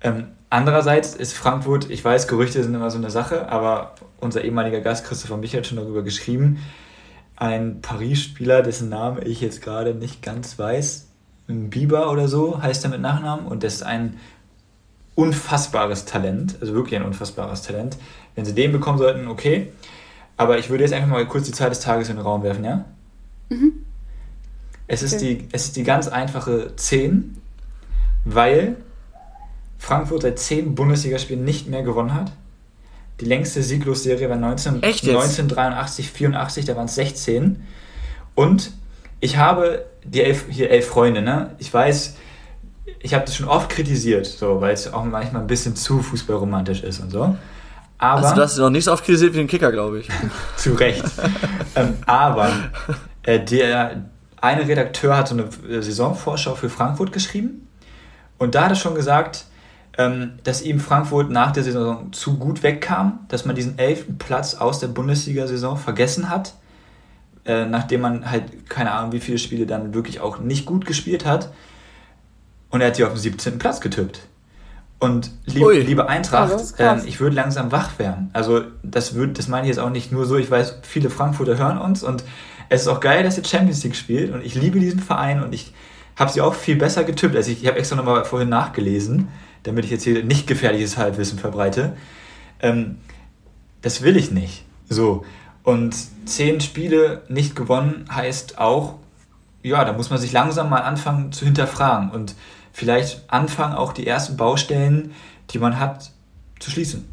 Ähm, andererseits ist Frankfurt, ich weiß, Gerüchte sind immer so eine Sache, aber unser ehemaliger Gast Christopher Michael hat schon darüber geschrieben. Ein Paris-Spieler, dessen Name ich jetzt gerade nicht ganz weiß, Bieber oder so heißt er mit Nachnamen und das ist ein unfassbares Talent, also wirklich ein unfassbares Talent. Wenn sie den bekommen sollten, okay. Aber ich würde jetzt einfach mal kurz die Zeit des Tages in den Raum werfen, ja? Mhm. Es, ist okay. die, es ist die ganz einfache 10, weil Frankfurt seit 10 Bundesligaspielen nicht mehr gewonnen hat. Die längste Sieglosserie war 19, 1983, 84, da waren es 16. Und ich habe die elf, hier elf Freunde, ne? Ich weiß, ich habe das schon oft kritisiert, so, weil es auch manchmal ein bisschen zu fußballromantisch ist und so. Aber, also du hast noch nicht so oft kritisiert wie den Kicker, glaube ich. <laughs> zu Recht. ähm, aber äh, der eine Redakteur hat so eine äh, Saisonvorschau für Frankfurt geschrieben und da hat er schon gesagt, ähm, dass ihm Frankfurt nach der Saison zu gut wegkam, dass man diesen elften Platz aus der Bundesliga-Saison vergessen hat, äh, nachdem man halt keine Ahnung wie viele Spiele dann wirklich auch nicht gut gespielt hat. Und er hat sie auf den 17. Platz getippt. Und lieb, liebe Eintracht, äh, ich würde langsam wach werden. Also das, würd, das meine ich jetzt auch nicht nur so, ich weiß, viele Frankfurter hören uns und es ist auch geil, dass ihr Champions League spielt und ich liebe diesen Verein und ich habe sie auch viel besser getippt. Also ich, ich habe extra nochmal vorhin nachgelesen, damit ich jetzt hier nicht gefährliches Halbwissen verbreite. Ähm, das will ich nicht. So. Und zehn Spiele nicht gewonnen heißt auch, ja, da muss man sich langsam mal anfangen zu hinterfragen. Und vielleicht anfangen, auch die ersten Baustellen, die man hat, zu schließen.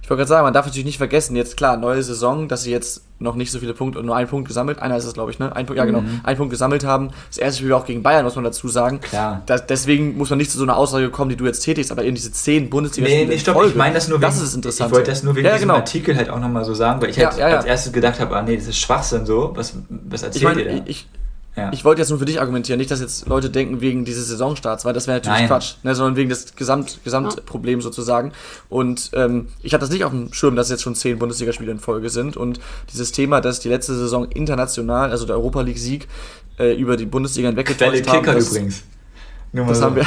Ich wollte gerade sagen, man darf natürlich nicht vergessen, jetzt klar, neue Saison, dass sie jetzt noch nicht so viele Punkte und nur einen Punkt gesammelt, einer ist es, glaube ich, ne? Ein Punkt, ja genau, mhm. einen Punkt gesammelt haben. Das erste Spiel auch gegen Bayern, muss man dazu sagen. Klar. Das, deswegen muss man nicht zu so einer Aussage kommen, die du jetzt tätigst, aber eben diese zehn bundesliga Nee, nee, stopp, ich meine das nur wegen, das ist interessant. Ich wollte das nur wegen ja, diesem genau. Artikel halt auch nochmal so sagen, weil ich halt ja, ja, als erstes gedacht habe, ah nee, das ist Schwachsinn so, was, was erzählt ich mein, ihr da? Ich, ja. Ich wollte jetzt nur für dich argumentieren, nicht, dass jetzt Leute denken wegen dieses Saisonstarts, weil das wäre natürlich Nein. Quatsch, ne, sondern wegen des Gesamt, Gesamtproblems sozusagen. Und ähm, ich hatte das nicht auf dem Schirm, dass jetzt schon zehn Bundesligaspiele in Folge sind. Und dieses Thema, dass die letzte Saison international, also der Europa League-Sieg, äh, über die Bundesliga hinweggetäuscht haben. Kicker das, übrigens. Das, so. haben wir,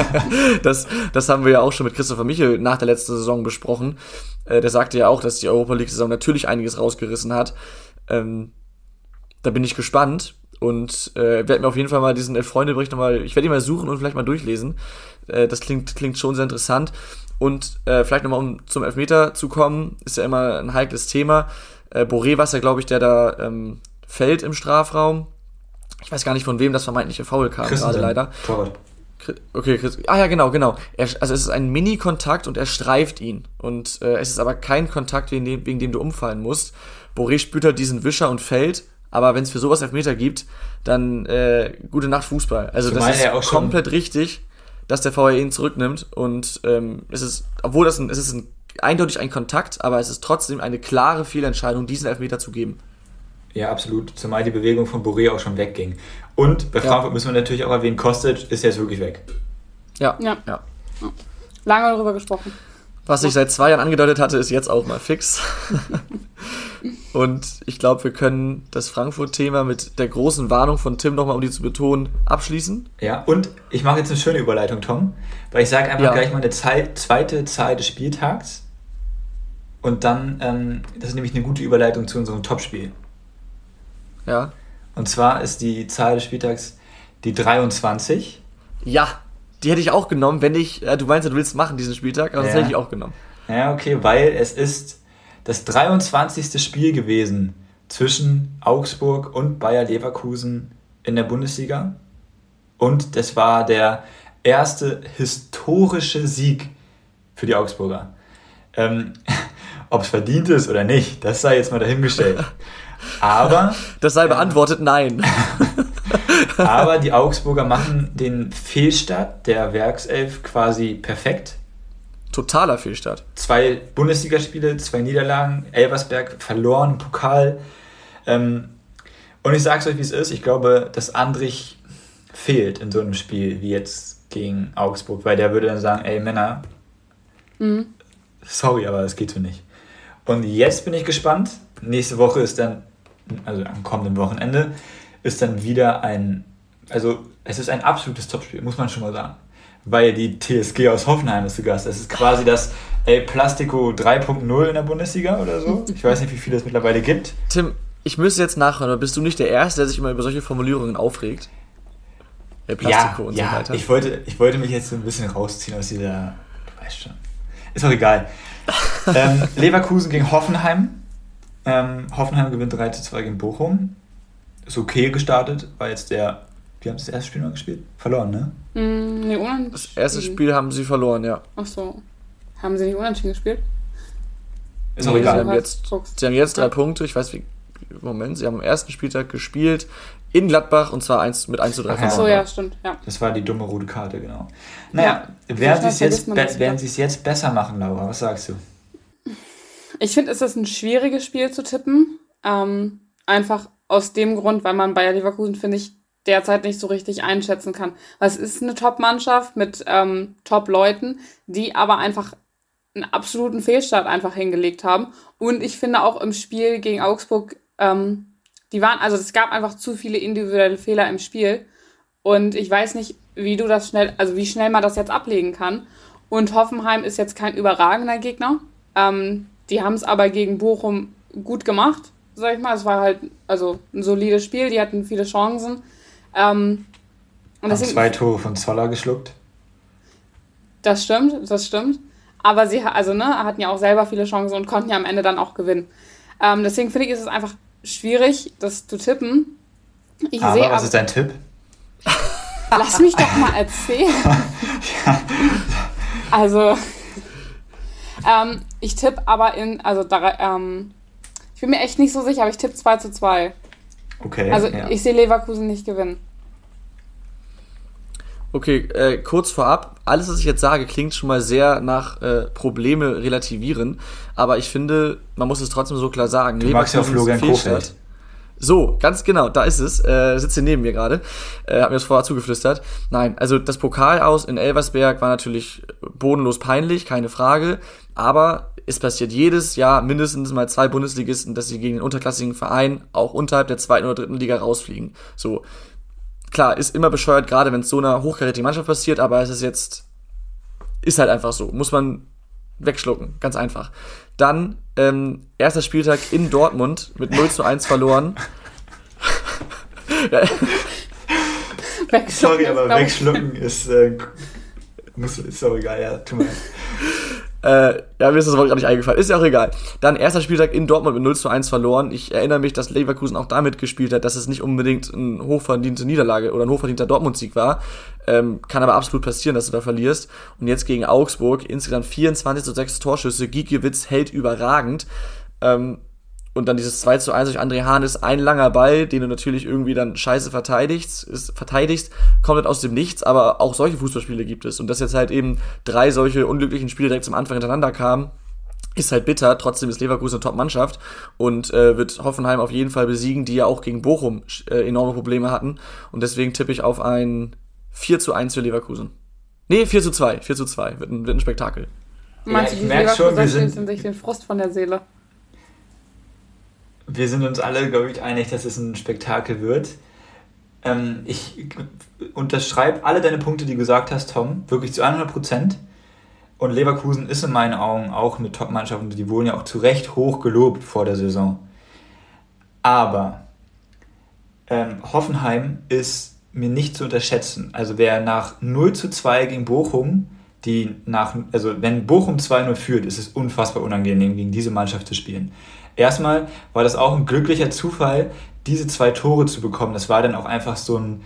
<laughs> das, das haben wir ja auch schon mit Christopher Michel nach der letzten Saison besprochen. Äh, der sagte ja auch, dass die Europa League-Saison natürlich einiges rausgerissen hat. Ähm, da bin ich gespannt und äh, werde mir auf jeden Fall mal diesen Elf-Freunde-Bericht nochmal, ich werde ihn mal suchen und vielleicht mal durchlesen. Äh, das klingt, klingt schon sehr interessant. Und äh, vielleicht nochmal, um zum Elfmeter zu kommen, ist ja immer ein heikles Thema. Äh, Boré war es ja, glaube ich, der da ähm, fällt im Strafraum. Ich weiß gar nicht, von wem das vermeintliche Foul kam, gerade leider. Torwart. Okay, Chris. Ah ja, genau, genau. Er, also es ist ein Mini-Kontakt und er streift ihn. Und äh, es ist aber kein Kontakt, wegen dem, wegen dem du umfallen musst. Boré spürt halt diesen Wischer und fällt. Aber wenn es für sowas Elfmeter gibt, dann äh, gute Nacht Fußball. Also Zumal das ist komplett richtig, dass der VAR ihn zurücknimmt. Und ähm, es ist, obwohl das ein, es ist ein, eindeutig ein Kontakt, aber es ist trotzdem eine klare Fehlentscheidung, diesen Elfmeter zu geben. Ja, absolut. Zumal die Bewegung von Boré auch schon wegging. Und bei Frankfurt ja. müssen wir natürlich auch erwähnen, Kostic ist jetzt wirklich weg. Ja. Ja. ja. Lange darüber gesprochen. Was ich seit zwei Jahren angedeutet hatte, ist jetzt auch mal fix. <laughs> Und ich glaube, wir können das Frankfurt-Thema mit der großen Warnung von Tim nochmal, um die zu betonen, abschließen. Ja, und ich mache jetzt eine schöne Überleitung, Tom, weil ich sage einfach ja. gleich mal eine Zeit, zweite Zahl des Spieltags. Und dann, ähm, das ist nämlich eine gute Überleitung zu unserem Topspiel. Ja. Und zwar ist die Zahl des Spieltags die 23. Ja, die hätte ich auch genommen, wenn ich, äh, du meinst, du willst machen diesen Spieltag, aber ja. das hätte ich auch genommen. Ja, okay, weil es ist das 23. Spiel gewesen zwischen Augsburg und Bayer Leverkusen in der Bundesliga. Und das war der erste historische Sieg für die Augsburger. Ähm, <laughs> Ob es verdient ist oder nicht, das sei jetzt mal dahingestellt. <laughs> Aber. Das sei beantwortet, äh, nein. <laughs> aber die Augsburger machen den Fehlstart der Werkself quasi perfekt. Totaler Fehlstart. Zwei Bundesligaspiele, zwei Niederlagen, Elversberg verloren, Pokal. Ähm, und ich sag's euch, wie es ist. Ich glaube, dass Andrich fehlt in so einem Spiel wie jetzt gegen Augsburg, weil der würde dann sagen, ey Männer, mhm. sorry, aber das geht so nicht. Und jetzt bin ich gespannt. Nächste Woche ist dann also am kommenden Wochenende, ist dann wieder ein, also es ist ein absolutes Topspiel, muss man schon mal sagen. Weil die TSG aus Hoffenheim ist zu Gast. Es ist quasi das El Plastico 3.0 in der Bundesliga oder so. Ich weiß nicht, wie viele es mittlerweile gibt. Tim, ich müsste jetzt nachhören, aber bist du nicht der Erste, der sich immer über solche Formulierungen aufregt? El Plastico ja, und ja, so weiter. Ich wollte, ich wollte mich jetzt so ein bisschen rausziehen aus dieser. Du weißt schon. Ist auch egal. <laughs> ähm, Leverkusen gegen Hoffenheim. Ähm, Hoffenheim gewinnt 3 zu 2 gegen Bochum. Ist okay gestartet, war jetzt der. Wie haben sie das erste Spiel mal gespielt? Verloren, ne? Mm, nee, unentschieden. Das erste Spiel haben sie verloren, ja. Ach so. Haben sie nicht unentschieden gespielt? Ist auch nee, egal. Sie haben jetzt, sie haben jetzt drei Punkte. Ich weiß, wie. Moment, sie haben am ersten Spieltag gespielt in Gladbach und zwar 1, mit 1 zu 3 Ach so, ja, stimmt. Ja. Das war die dumme rote Karte, genau. Naja, ja, werden sie es jetzt, jetzt besser machen, Laura? Was sagst du? Ich finde, es ist ein schwieriges Spiel zu tippen. Ähm, einfach aus dem Grund, weil man Bayer Leverkusen, finde ich, derzeit nicht so richtig einschätzen kann. Es ist eine Top-Mannschaft mit ähm, Top-Leuten, die aber einfach einen absoluten Fehlstart einfach hingelegt haben. Und ich finde auch im Spiel gegen Augsburg, ähm, die waren, also es gab einfach zu viele individuelle Fehler im Spiel. Und ich weiß nicht, wie du das schnell, also wie schnell man das jetzt ablegen kann. Und Hoffenheim ist jetzt kein überragender Gegner. Ähm, die haben es aber gegen Bochum gut gemacht, sag ich mal. Es war halt also ein solides Spiel, die hatten viele Chancen. Ähm, und haben zwei Tore von Zoller geschluckt. Das stimmt, das stimmt. Aber sie also, ne, hatten ja auch selber viele Chancen und konnten ja am Ende dann auch gewinnen. Ähm, deswegen finde ich, ist es einfach schwierig, das zu tippen. Ich aber was ist dein Tipp? <laughs> Lass mich doch mal erzählen. ja. <laughs> Also, ähm, ich tippe aber in, also da, ähm, ich bin mir echt nicht so sicher, aber ich tippe 2 zu 2. Okay. Also ja. ich sehe Leverkusen nicht gewinnen. Okay, äh, kurz vorab, alles, was ich jetzt sage, klingt schon mal sehr nach äh, Probleme relativieren, aber ich finde, man muss es trotzdem so klar sagen. Du magst ja auch Florian Kofeld. So, ganz genau, da ist es. Äh, sitzt hier neben mir gerade. Äh, hat mir das vorher zugeflüstert. Nein, also das Pokal aus in Elversberg war natürlich bodenlos peinlich, keine Frage. Aber es passiert jedes Jahr mindestens mal zwei Bundesligisten, dass sie gegen den unterklassigen Verein auch unterhalb der zweiten oder dritten Liga rausfliegen. So, klar, ist immer bescheuert, gerade wenn es so einer hochkarätigen Mannschaft passiert, aber es ist jetzt, ist halt einfach so. Muss man wegschlucken, ganz einfach. Dann ähm, erster Spieltag in Dortmund mit 0 zu 1 verloren. <laughs> Sorry, aber wegschlucken ist, äh, muss, ist auch egal, ja, tu mal. Äh, ja, mir ist das Wort gerade nicht eingefallen. Ist ja auch egal. Dann erster Spieltag in Dortmund mit 0 zu 1 verloren. Ich erinnere mich, dass Leverkusen auch damit gespielt hat, dass es nicht unbedingt eine hochverdiente Niederlage oder ein hochverdienter Dortmund-Sieg war. Ähm, kann aber absolut passieren, dass du da verlierst. Und jetzt gegen Augsburg insgesamt 24 zu 6 Torschüsse. Gikiewicz hält überragend. Ähm, und dann dieses 2 zu 1 durch André Hahn ist ein langer Ball, den du natürlich irgendwie dann scheiße verteidigst, ist, verteidigst, kommt halt aus dem Nichts, aber auch solche Fußballspiele gibt es. Und dass jetzt halt eben drei solche unglücklichen Spiele direkt zum Anfang hintereinander kamen, ist halt bitter. Trotzdem ist Leverkusen eine Top-Mannschaft und äh, wird Hoffenheim auf jeden Fall besiegen, die ja auch gegen Bochum äh, enorme Probleme hatten. Und deswegen tippe ich auf ein 4 zu 1 für Leverkusen. Nee, 4 zu 2. 4 zu 2. Wird ein, wird ein Spektakel. Meinst Ja, du, ich die merk schon, wir Leverkusen sind- sich den Frust von der Seele? Wir sind uns alle, glaube ich, einig, dass es ein Spektakel wird. Ähm, ich unterschreibe alle deine Punkte, die du gesagt hast, Tom, wirklich zu 100 Prozent. Und Leverkusen ist in meinen Augen auch eine Top-Mannschaft und die wurden ja auch zu Recht hoch gelobt vor der Saison. Aber ähm, Hoffenheim ist mir nicht zu unterschätzen. Also wer nach 0 zu 2 gegen Bochum, die nach, also wenn Bochum 2-0 führt, ist es unfassbar unangenehm, gegen diese Mannschaft zu spielen. Erstmal war das auch ein glücklicher Zufall, diese zwei Tore zu bekommen. Das war dann auch einfach so ein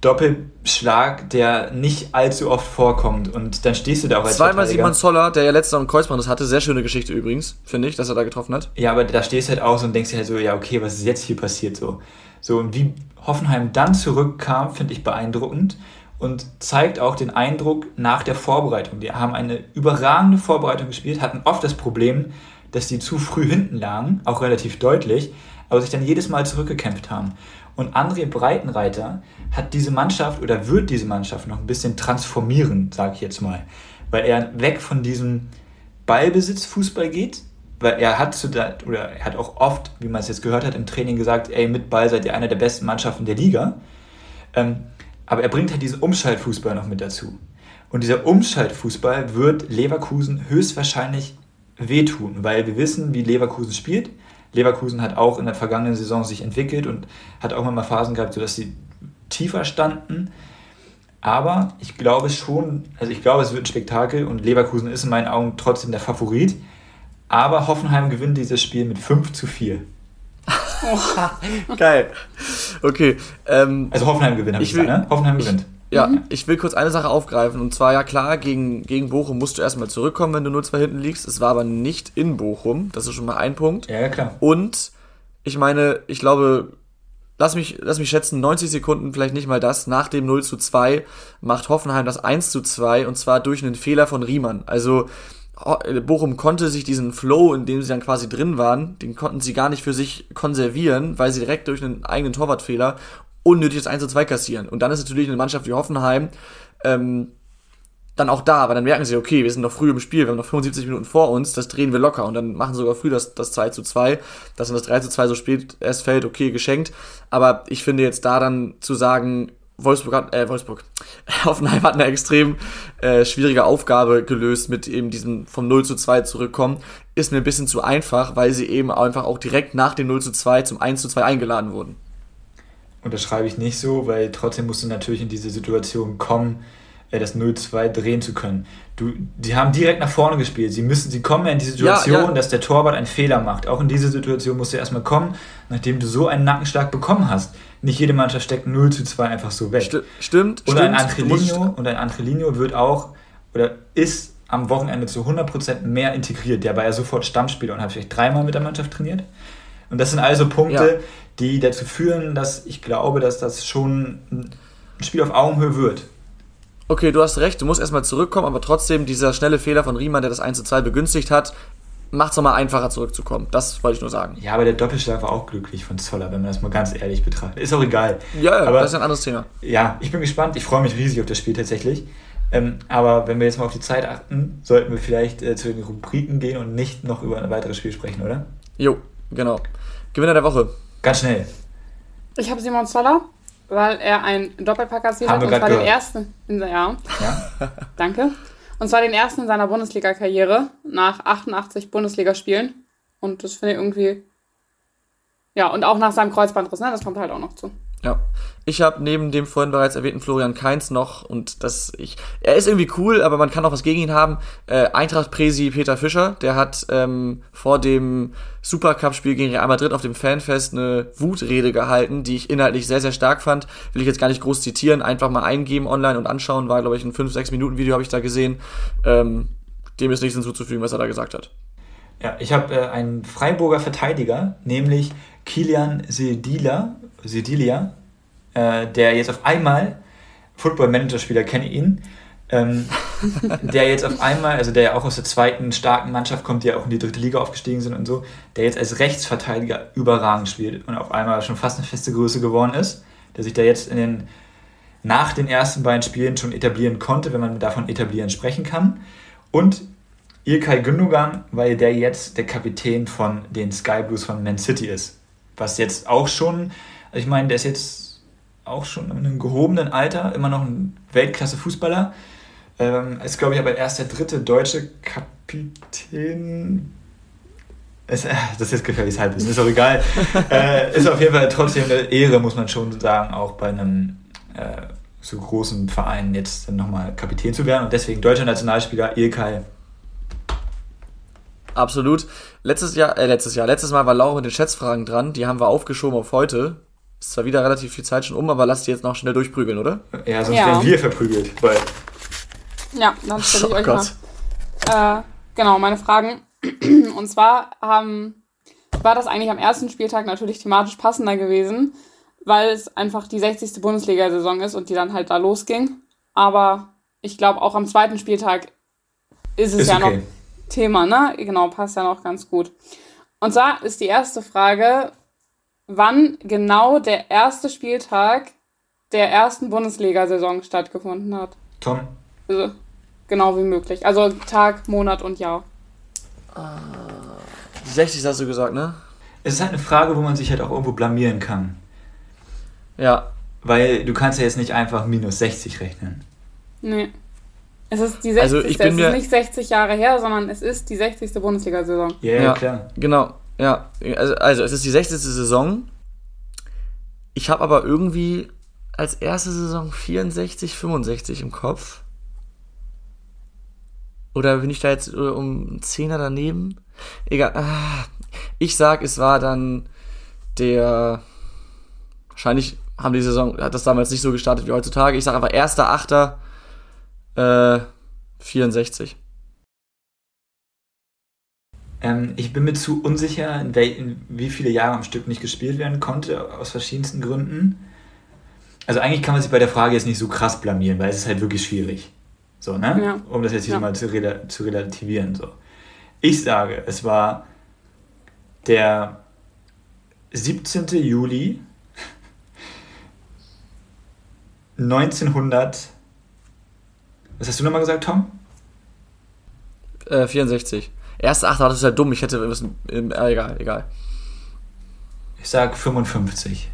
Doppelschlag, der nicht allzu oft vorkommt. Und dann stehst du da auch als Zweimal. Simon Zoller, der ja letztes Jahr einen Kreuzband hatte. Sehr schöne Geschichte übrigens, finde ich, dass er da getroffen hat. Ja, aber da stehst du halt auch so und denkst dir halt so, ja, okay, was ist jetzt hier passiert so? So, und wie Hoffenheim dann zurückkam, finde ich beeindruckend und zeigt auch den Eindruck nach der Vorbereitung. Die haben eine überragende Vorbereitung gespielt, hatten oft das Problem, dass die zu früh hinten lagen, auch relativ deutlich, aber sich dann jedes Mal zurückgekämpft haben. Und André Breitenreiter hat diese Mannschaft oder wird diese Mannschaft noch ein bisschen transformieren, sage ich jetzt mal. Weil er weg von diesem Ballbesitz-Fußball geht, weil er hat zu der, oder er hat auch oft, wie man es jetzt gehört hat, im Training gesagt, ey, mit Ball seid ihr einer der besten Mannschaften der Liga. Ähm, aber er bringt halt diesen Umschaltfußball noch mit dazu. Und dieser Umschaltfußball wird Leverkusen höchstwahrscheinlich wehtun, weil wir wissen, wie Leverkusen spielt. Leverkusen hat auch in der vergangenen Saison sich entwickelt und hat auch mal Phasen gehabt, sodass sie tiefer standen. Aber ich glaube schon, also ich glaube, es wird ein Spektakel und Leverkusen ist in meinen Augen trotzdem der Favorit. Aber Hoffenheim gewinnt dieses Spiel mit 5 zu 4. <laughs> Geil. Okay. Ähm, Also Hoffenheim gewinnt, hab Ich ich will- gesagt, ne? Hoffenheim gewinnt. Ja, ich will kurz eine Sache aufgreifen. Und zwar, ja klar, gegen, gegen Bochum musst du erstmal zurückkommen, wenn du 0-2 hinten liegst. Es war aber nicht in Bochum. Das ist schon mal ein Punkt. Ja, ja, klar. Und ich meine, ich glaube, lass mich, lass mich schätzen, 90 Sekunden, vielleicht nicht mal das, nach dem 0 zu 2 macht Hoffenheim das 1 zu 2 und zwar durch einen Fehler von Riemann. Also Ho- Bochum konnte sich diesen Flow, in dem sie dann quasi drin waren, den konnten sie gar nicht für sich konservieren, weil sie direkt durch einen eigenen Torwartfehler unnötiges 1 zu 2 kassieren. Und dann ist natürlich eine Mannschaft wie Hoffenheim ähm, dann auch da, aber dann merken sie, okay, wir sind noch früh im Spiel, wir haben noch 75 Minuten vor uns, das drehen wir locker und dann machen sie sogar früh das, das 2 zu 2, dass dann das 3 zu 2 so spät erst fällt, okay, geschenkt, aber ich finde jetzt da dann zu sagen, Wolfsburg hat, äh, Wolfsburg, <laughs> Hoffenheim hat eine extrem äh, schwierige Aufgabe gelöst mit eben diesem vom 0 zu 2 zurückkommen, ist mir ein bisschen zu einfach, weil sie eben einfach auch direkt nach dem 0 zu 2 zum 1 zu 2 eingeladen wurden. Und das schreibe ich nicht so, weil trotzdem musst du natürlich in diese Situation kommen, äh, das 0-2 drehen zu können. Du, die haben direkt nach vorne gespielt. Sie müssen, sie kommen ja in die Situation, Ja, ja. dass der Torwart einen Fehler macht. Auch in diese Situation musst du erstmal kommen, nachdem du so einen Nackenschlag bekommen hast. Nicht jede Mannschaft steckt 0 zu 2 einfach so weg. Sti stimmt, Und ein stimmt. Musst- Angelino, und ein Angelino wird auch oder ist am Wochenende zu 100% mehr integriert. Der war ja sofort Stammspieler und hat vielleicht dreimal mit der Mannschaft trainiert. Und das sind also Punkte, Ja. Die dazu führen, dass ich glaube, dass das schon ein Spiel auf Augenhöhe wird. Okay, du hast recht, du musst erstmal zurückkommen, aber trotzdem dieser schnelle Fehler von Riemann, der das 1 zu 2 begünstigt hat, macht es nochmal einfacher zurückzukommen. Das wollte ich nur sagen. Ja, aber der Doppelschlag war auch glücklich von Zoller, wenn man das mal ganz ehrlich betrachtet. Ist auch egal. Ja, ja, aber das ist ein anderes Thema. ja, ich bin gespannt. Ich freue mich riesig auf das Spiel tatsächlich. Ähm, aber wenn wir jetzt mal auf die Zeit achten, sollten wir vielleicht äh, zu den Rubriken gehen und nicht noch über ein weiteres Spiel sprechen, oder? Jo, genau. Gewinner der Woche. Ganz schnell. Ich habe Simon Zoller, weil er einen Doppelpack kassiert hat. Und zwar grad den gehört. ersten. In, ja, Ja? <laughs> danke. Und zwar den ersten in seiner Bundesliga-Karriere nach 88 Bundesligaspielen. Und das finde ich irgendwie. Ja, und auch nach seinem Kreuzbandriss, ne? Das kommt halt auch noch zu. Ja. Ich habe neben dem vorhin bereits erwähnten Florian Kainz noch, und das, ich, er ist irgendwie cool, aber man kann auch was gegen ihn haben, äh, Eintracht-Presi Peter Fischer, der hat ähm, vor dem Supercup-Spiel gegen Real Madrid auf dem Fanfest eine Wutrede gehalten, die ich inhaltlich sehr, sehr stark fand. Will ich jetzt gar nicht groß zitieren, einfach mal eingeben online und anschauen, war, glaube ich, ein 5-6-Minuten-Video habe ich da gesehen. Ähm, dem ist nichts hinzuzufügen, was er da gesagt hat. Ja, ich habe äh, einen Freiburger Verteidiger, nämlich Kilian Sedilia, Sedilia äh, der jetzt auf einmal, Football Manager-Spieler kenne ihn, ähm, <laughs> der jetzt auf einmal, also der ja auch aus der zweiten starken Mannschaft kommt, die ja auch in die dritte Liga aufgestiegen sind und so, der jetzt als Rechtsverteidiger überragend spielt und auf einmal schon fast eine feste Größe geworden ist, der sich da jetzt in den, nach den ersten beiden Spielen schon etablieren konnte, wenn man davon etablieren sprechen kann. Und Ilkay Gündogan, weil der jetzt der Kapitän von den Sky Blues von Man City ist. Was jetzt auch schon, also ich meine, der ist jetzt auch schon in einem gehobenen Alter, immer noch ein Weltklasse-Fußballer. Ähm, ist, glaube ich, aber erst der dritte deutsche Kapitän. Ist, äh, das ist jetzt gefährliches Halbwissen, ist auch egal. <laughs> äh, ist auf jeden Fall trotzdem eine Ehre, muss man schon sagen, auch bei einem äh, so großen Verein jetzt dann nochmal Kapitän zu werden. Und deswegen deutscher Nationalspieler Ilkay Absolut. Letztes Jahr, äh, letztes Jahr, letztes Mal war Laura mit den Schätzfragen dran. Die haben wir aufgeschoben auf heute. Ist zwar wieder relativ viel Zeit schon um, aber lass die jetzt noch schnell durchprügeln, oder? Ja, sonst ja. werden wir verprügelt. Weil ja, dann stelle ich oh euch Gott. mal. Äh, genau, meine Fragen. <clears throat> Und zwar haben, war das eigentlich am ersten Spieltag natürlich thematisch passender gewesen, weil es einfach die 60. Bundesliga-Saison ist und die dann halt da losging. Aber ich glaube, auch am zweiten Spieltag ist es ist ja okay. noch Thema, ne? Genau, passt ja noch ganz gut. Und zwar ist die erste Frage, wann genau der erste Spieltag der ersten Bundesliga-Saison stattgefunden hat. Tom. Also, genau wie möglich. Also Tag, Monat und Jahr. Die 60 hast du gesagt, ne? Es ist halt eine Frage, wo man sich halt auch irgendwo blamieren kann. Ja. Weil du kannst ja jetzt nicht einfach minus 60 rechnen. Nee. Es ist die 60. Also ich bin es ist nicht 60 Jahre her, sondern es ist die 60. Bundesliga-Saison. Yeah, ja, klar. Genau. Ja, also, also es ist die 60. Saison. Ich habe aber irgendwie als erste Saison 64, 65 im Kopf. Oder bin ich da jetzt um einen Zehner daneben? Egal. Ah, ich sag, es war dann der. Wahrscheinlich haben die Saison, hat das damals nicht so gestartet wie heutzutage. Ich sag einfach 1.8. Äh, 64. Ähm, ich bin mir zu unsicher, in, in wie viele Jahre am Stück nicht gespielt werden konnte, aus verschiedensten Gründen. Also eigentlich kann man sich bei der Frage jetzt nicht so krass blamieren, weil es ist halt wirklich schwierig. So, ne? Ja. Um das jetzt hier ja. mal zu, rela zu relativieren. So. Ich sage, es war der 17. Juli 1900. Was hast du nochmal gesagt, Tom? Äh, 64. Erste Achter, das ist ja dumm. Ich hätte müssen. Äh, egal, egal. Ich sag 55.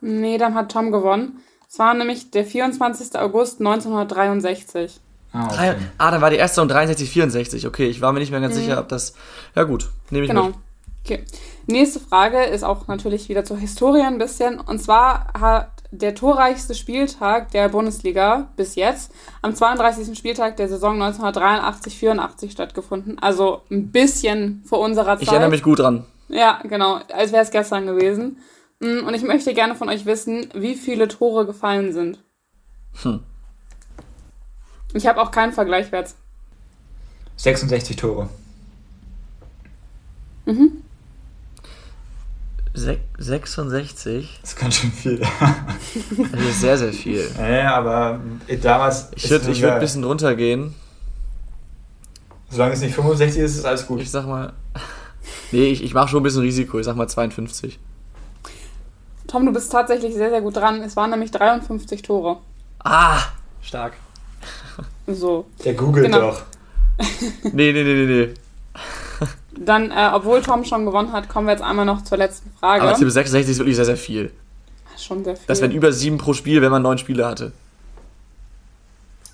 Nee, dann hat Tom gewonnen. Es war nämlich der 24. August 1963. Ah, okay. ah, dann war die erste und 63, 64. Okay, ich war mir nicht mehr ganz mhm. sicher, ob das. Ja, gut, nehme ich genau. mit. Okay. Nächste Frage ist auch natürlich wieder zur Historie ein bisschen. Und zwar der torreichste Spieltag der Bundesliga bis jetzt am 32. Spieltag der Saison 1983-84 stattgefunden. Also ein bisschen vor unserer Zeit. Ich erinnere mich gut dran. Ja, genau, als wäre es gestern gewesen. Mm, und ich möchte gerne von euch wissen, wie viele Tore gefallen sind. Hm. Ich habe auch keinen Vergleichwert. 66 Tore. Mhm. 66? Das ist ganz schön viel. <laughs> das ist sehr, sehr viel. Ja, aber damals. Ich würde würd ein bisschen runtergehen. Solange es nicht 65 ist, ist alles gut. Ich sag mal. <laughs> Nee, ich, ich mache schon ein bisschen Risiko. Ich sag mal 52. Tom, du bist tatsächlich sehr, sehr gut dran. Es waren nämlich 53 Tore. Ah, stark. So. Der googelt genau. doch. nee, nee, nee, nee, nee. Dann, äh, obwohl Tom schon gewonnen hat, kommen wir jetzt einmal noch zur letzten Frage. Aber Tipp 66 ist wirklich sehr, sehr viel. Schon sehr viel. Das wären über sieben pro Spiel, wenn man neun Spiele hatte.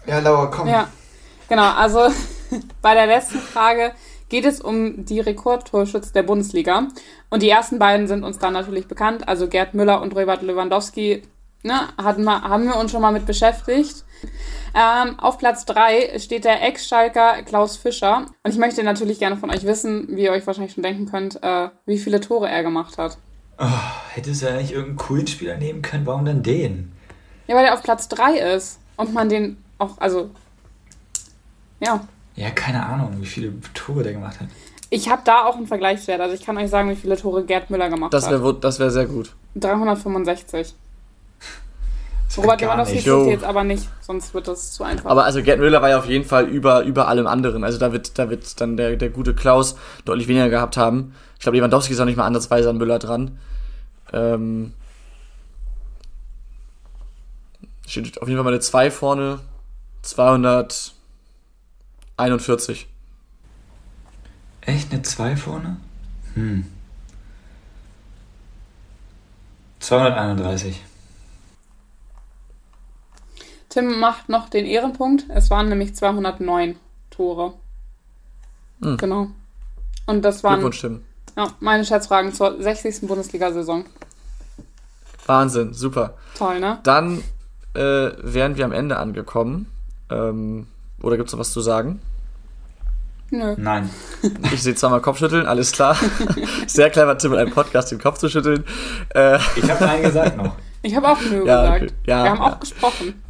Ja, Laura, komm. Ja, genau. Also <laughs> bei der letzten Frage geht es um die Rekordtorschütze der Bundesliga. Und die ersten beiden sind uns dann natürlich bekannt, also Gerd Müller und Robert Lewandowski. Ne, hatten wir, haben wir uns schon mal mit beschäftigt. Ähm, auf Platz 3 steht der Ex-Schalker Klaus Fischer. Und ich möchte natürlich gerne von euch wissen, wie ihr euch wahrscheinlich schon denken könnt, äh, wie viele Tore er gemacht hat. Oh, hätte es ja nicht irgendeinen coolen Spieler nehmen können, warum dann den? Ja, weil er auf Platz 3 ist. Und man den auch, also. Ja. Ja, keine Ahnung, wie viele Tore der gemacht hat. Ich habe da auch einen Vergleichswert. Also ich kann euch sagen, wie viele Tore Gerd Müller gemacht Das hat. wäre das wär sehr gut. 365. Robert Lewandowski zählt jetzt aber nicht, sonst wird das zu einfach. Aber also Gerd Müller war ja auf jeden Fall über, über allem anderen. Also da wird, da wird dann der, der gute Klaus deutlich weniger gehabt haben. Ich glaube, Lewandowski ist auch nicht mal ansatzweise an Müller dran. Ähm, steht auf jeden Fall mal eine 2 vorne. 241. Echt eine 2 vorne? Hm. 231. Tim macht noch den Ehrenpunkt. Es waren nämlich 209 Tore. Hm. Genau. Und das waren Glückwunsch, Tim. ja, meine Schätzfragen zur 60. Bundesliga-Saison. Wahnsinn, super. Toll, ne? Dann äh, wären wir am Ende angekommen. Ähm, oder gibt es noch was zu sagen? Nö. Nein. Ich sehe zweimal Kopfschütteln, alles klar. <laughs> Sehr clever, Tim, in einem Podcast den Kopf zu schütteln. Äh, Ich habe Nein gesagt noch. Ich habe auch Nö Ja, gesagt. okay. Ja, Wir haben ja. auch gesprochen.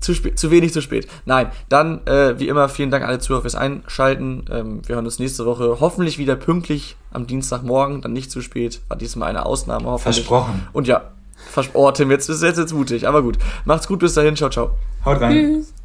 Zu, spät, zu wenig, zu spät. Nein, dann äh, wie immer vielen Dank alle Zuhörer fürs Einschalten. Ähm, wir hören uns nächste Woche hoffentlich wieder pünktlich am Dienstagmorgen, dann nicht zu spät. War diesmal eine Ausnahme hoffentlich. Versprochen. Und ja, vers oh Tim, jetzt ist jetzt, jetzt mutig, aber gut. Macht's gut, bis dahin, ciao, ciao. Haut rein. Tschüss.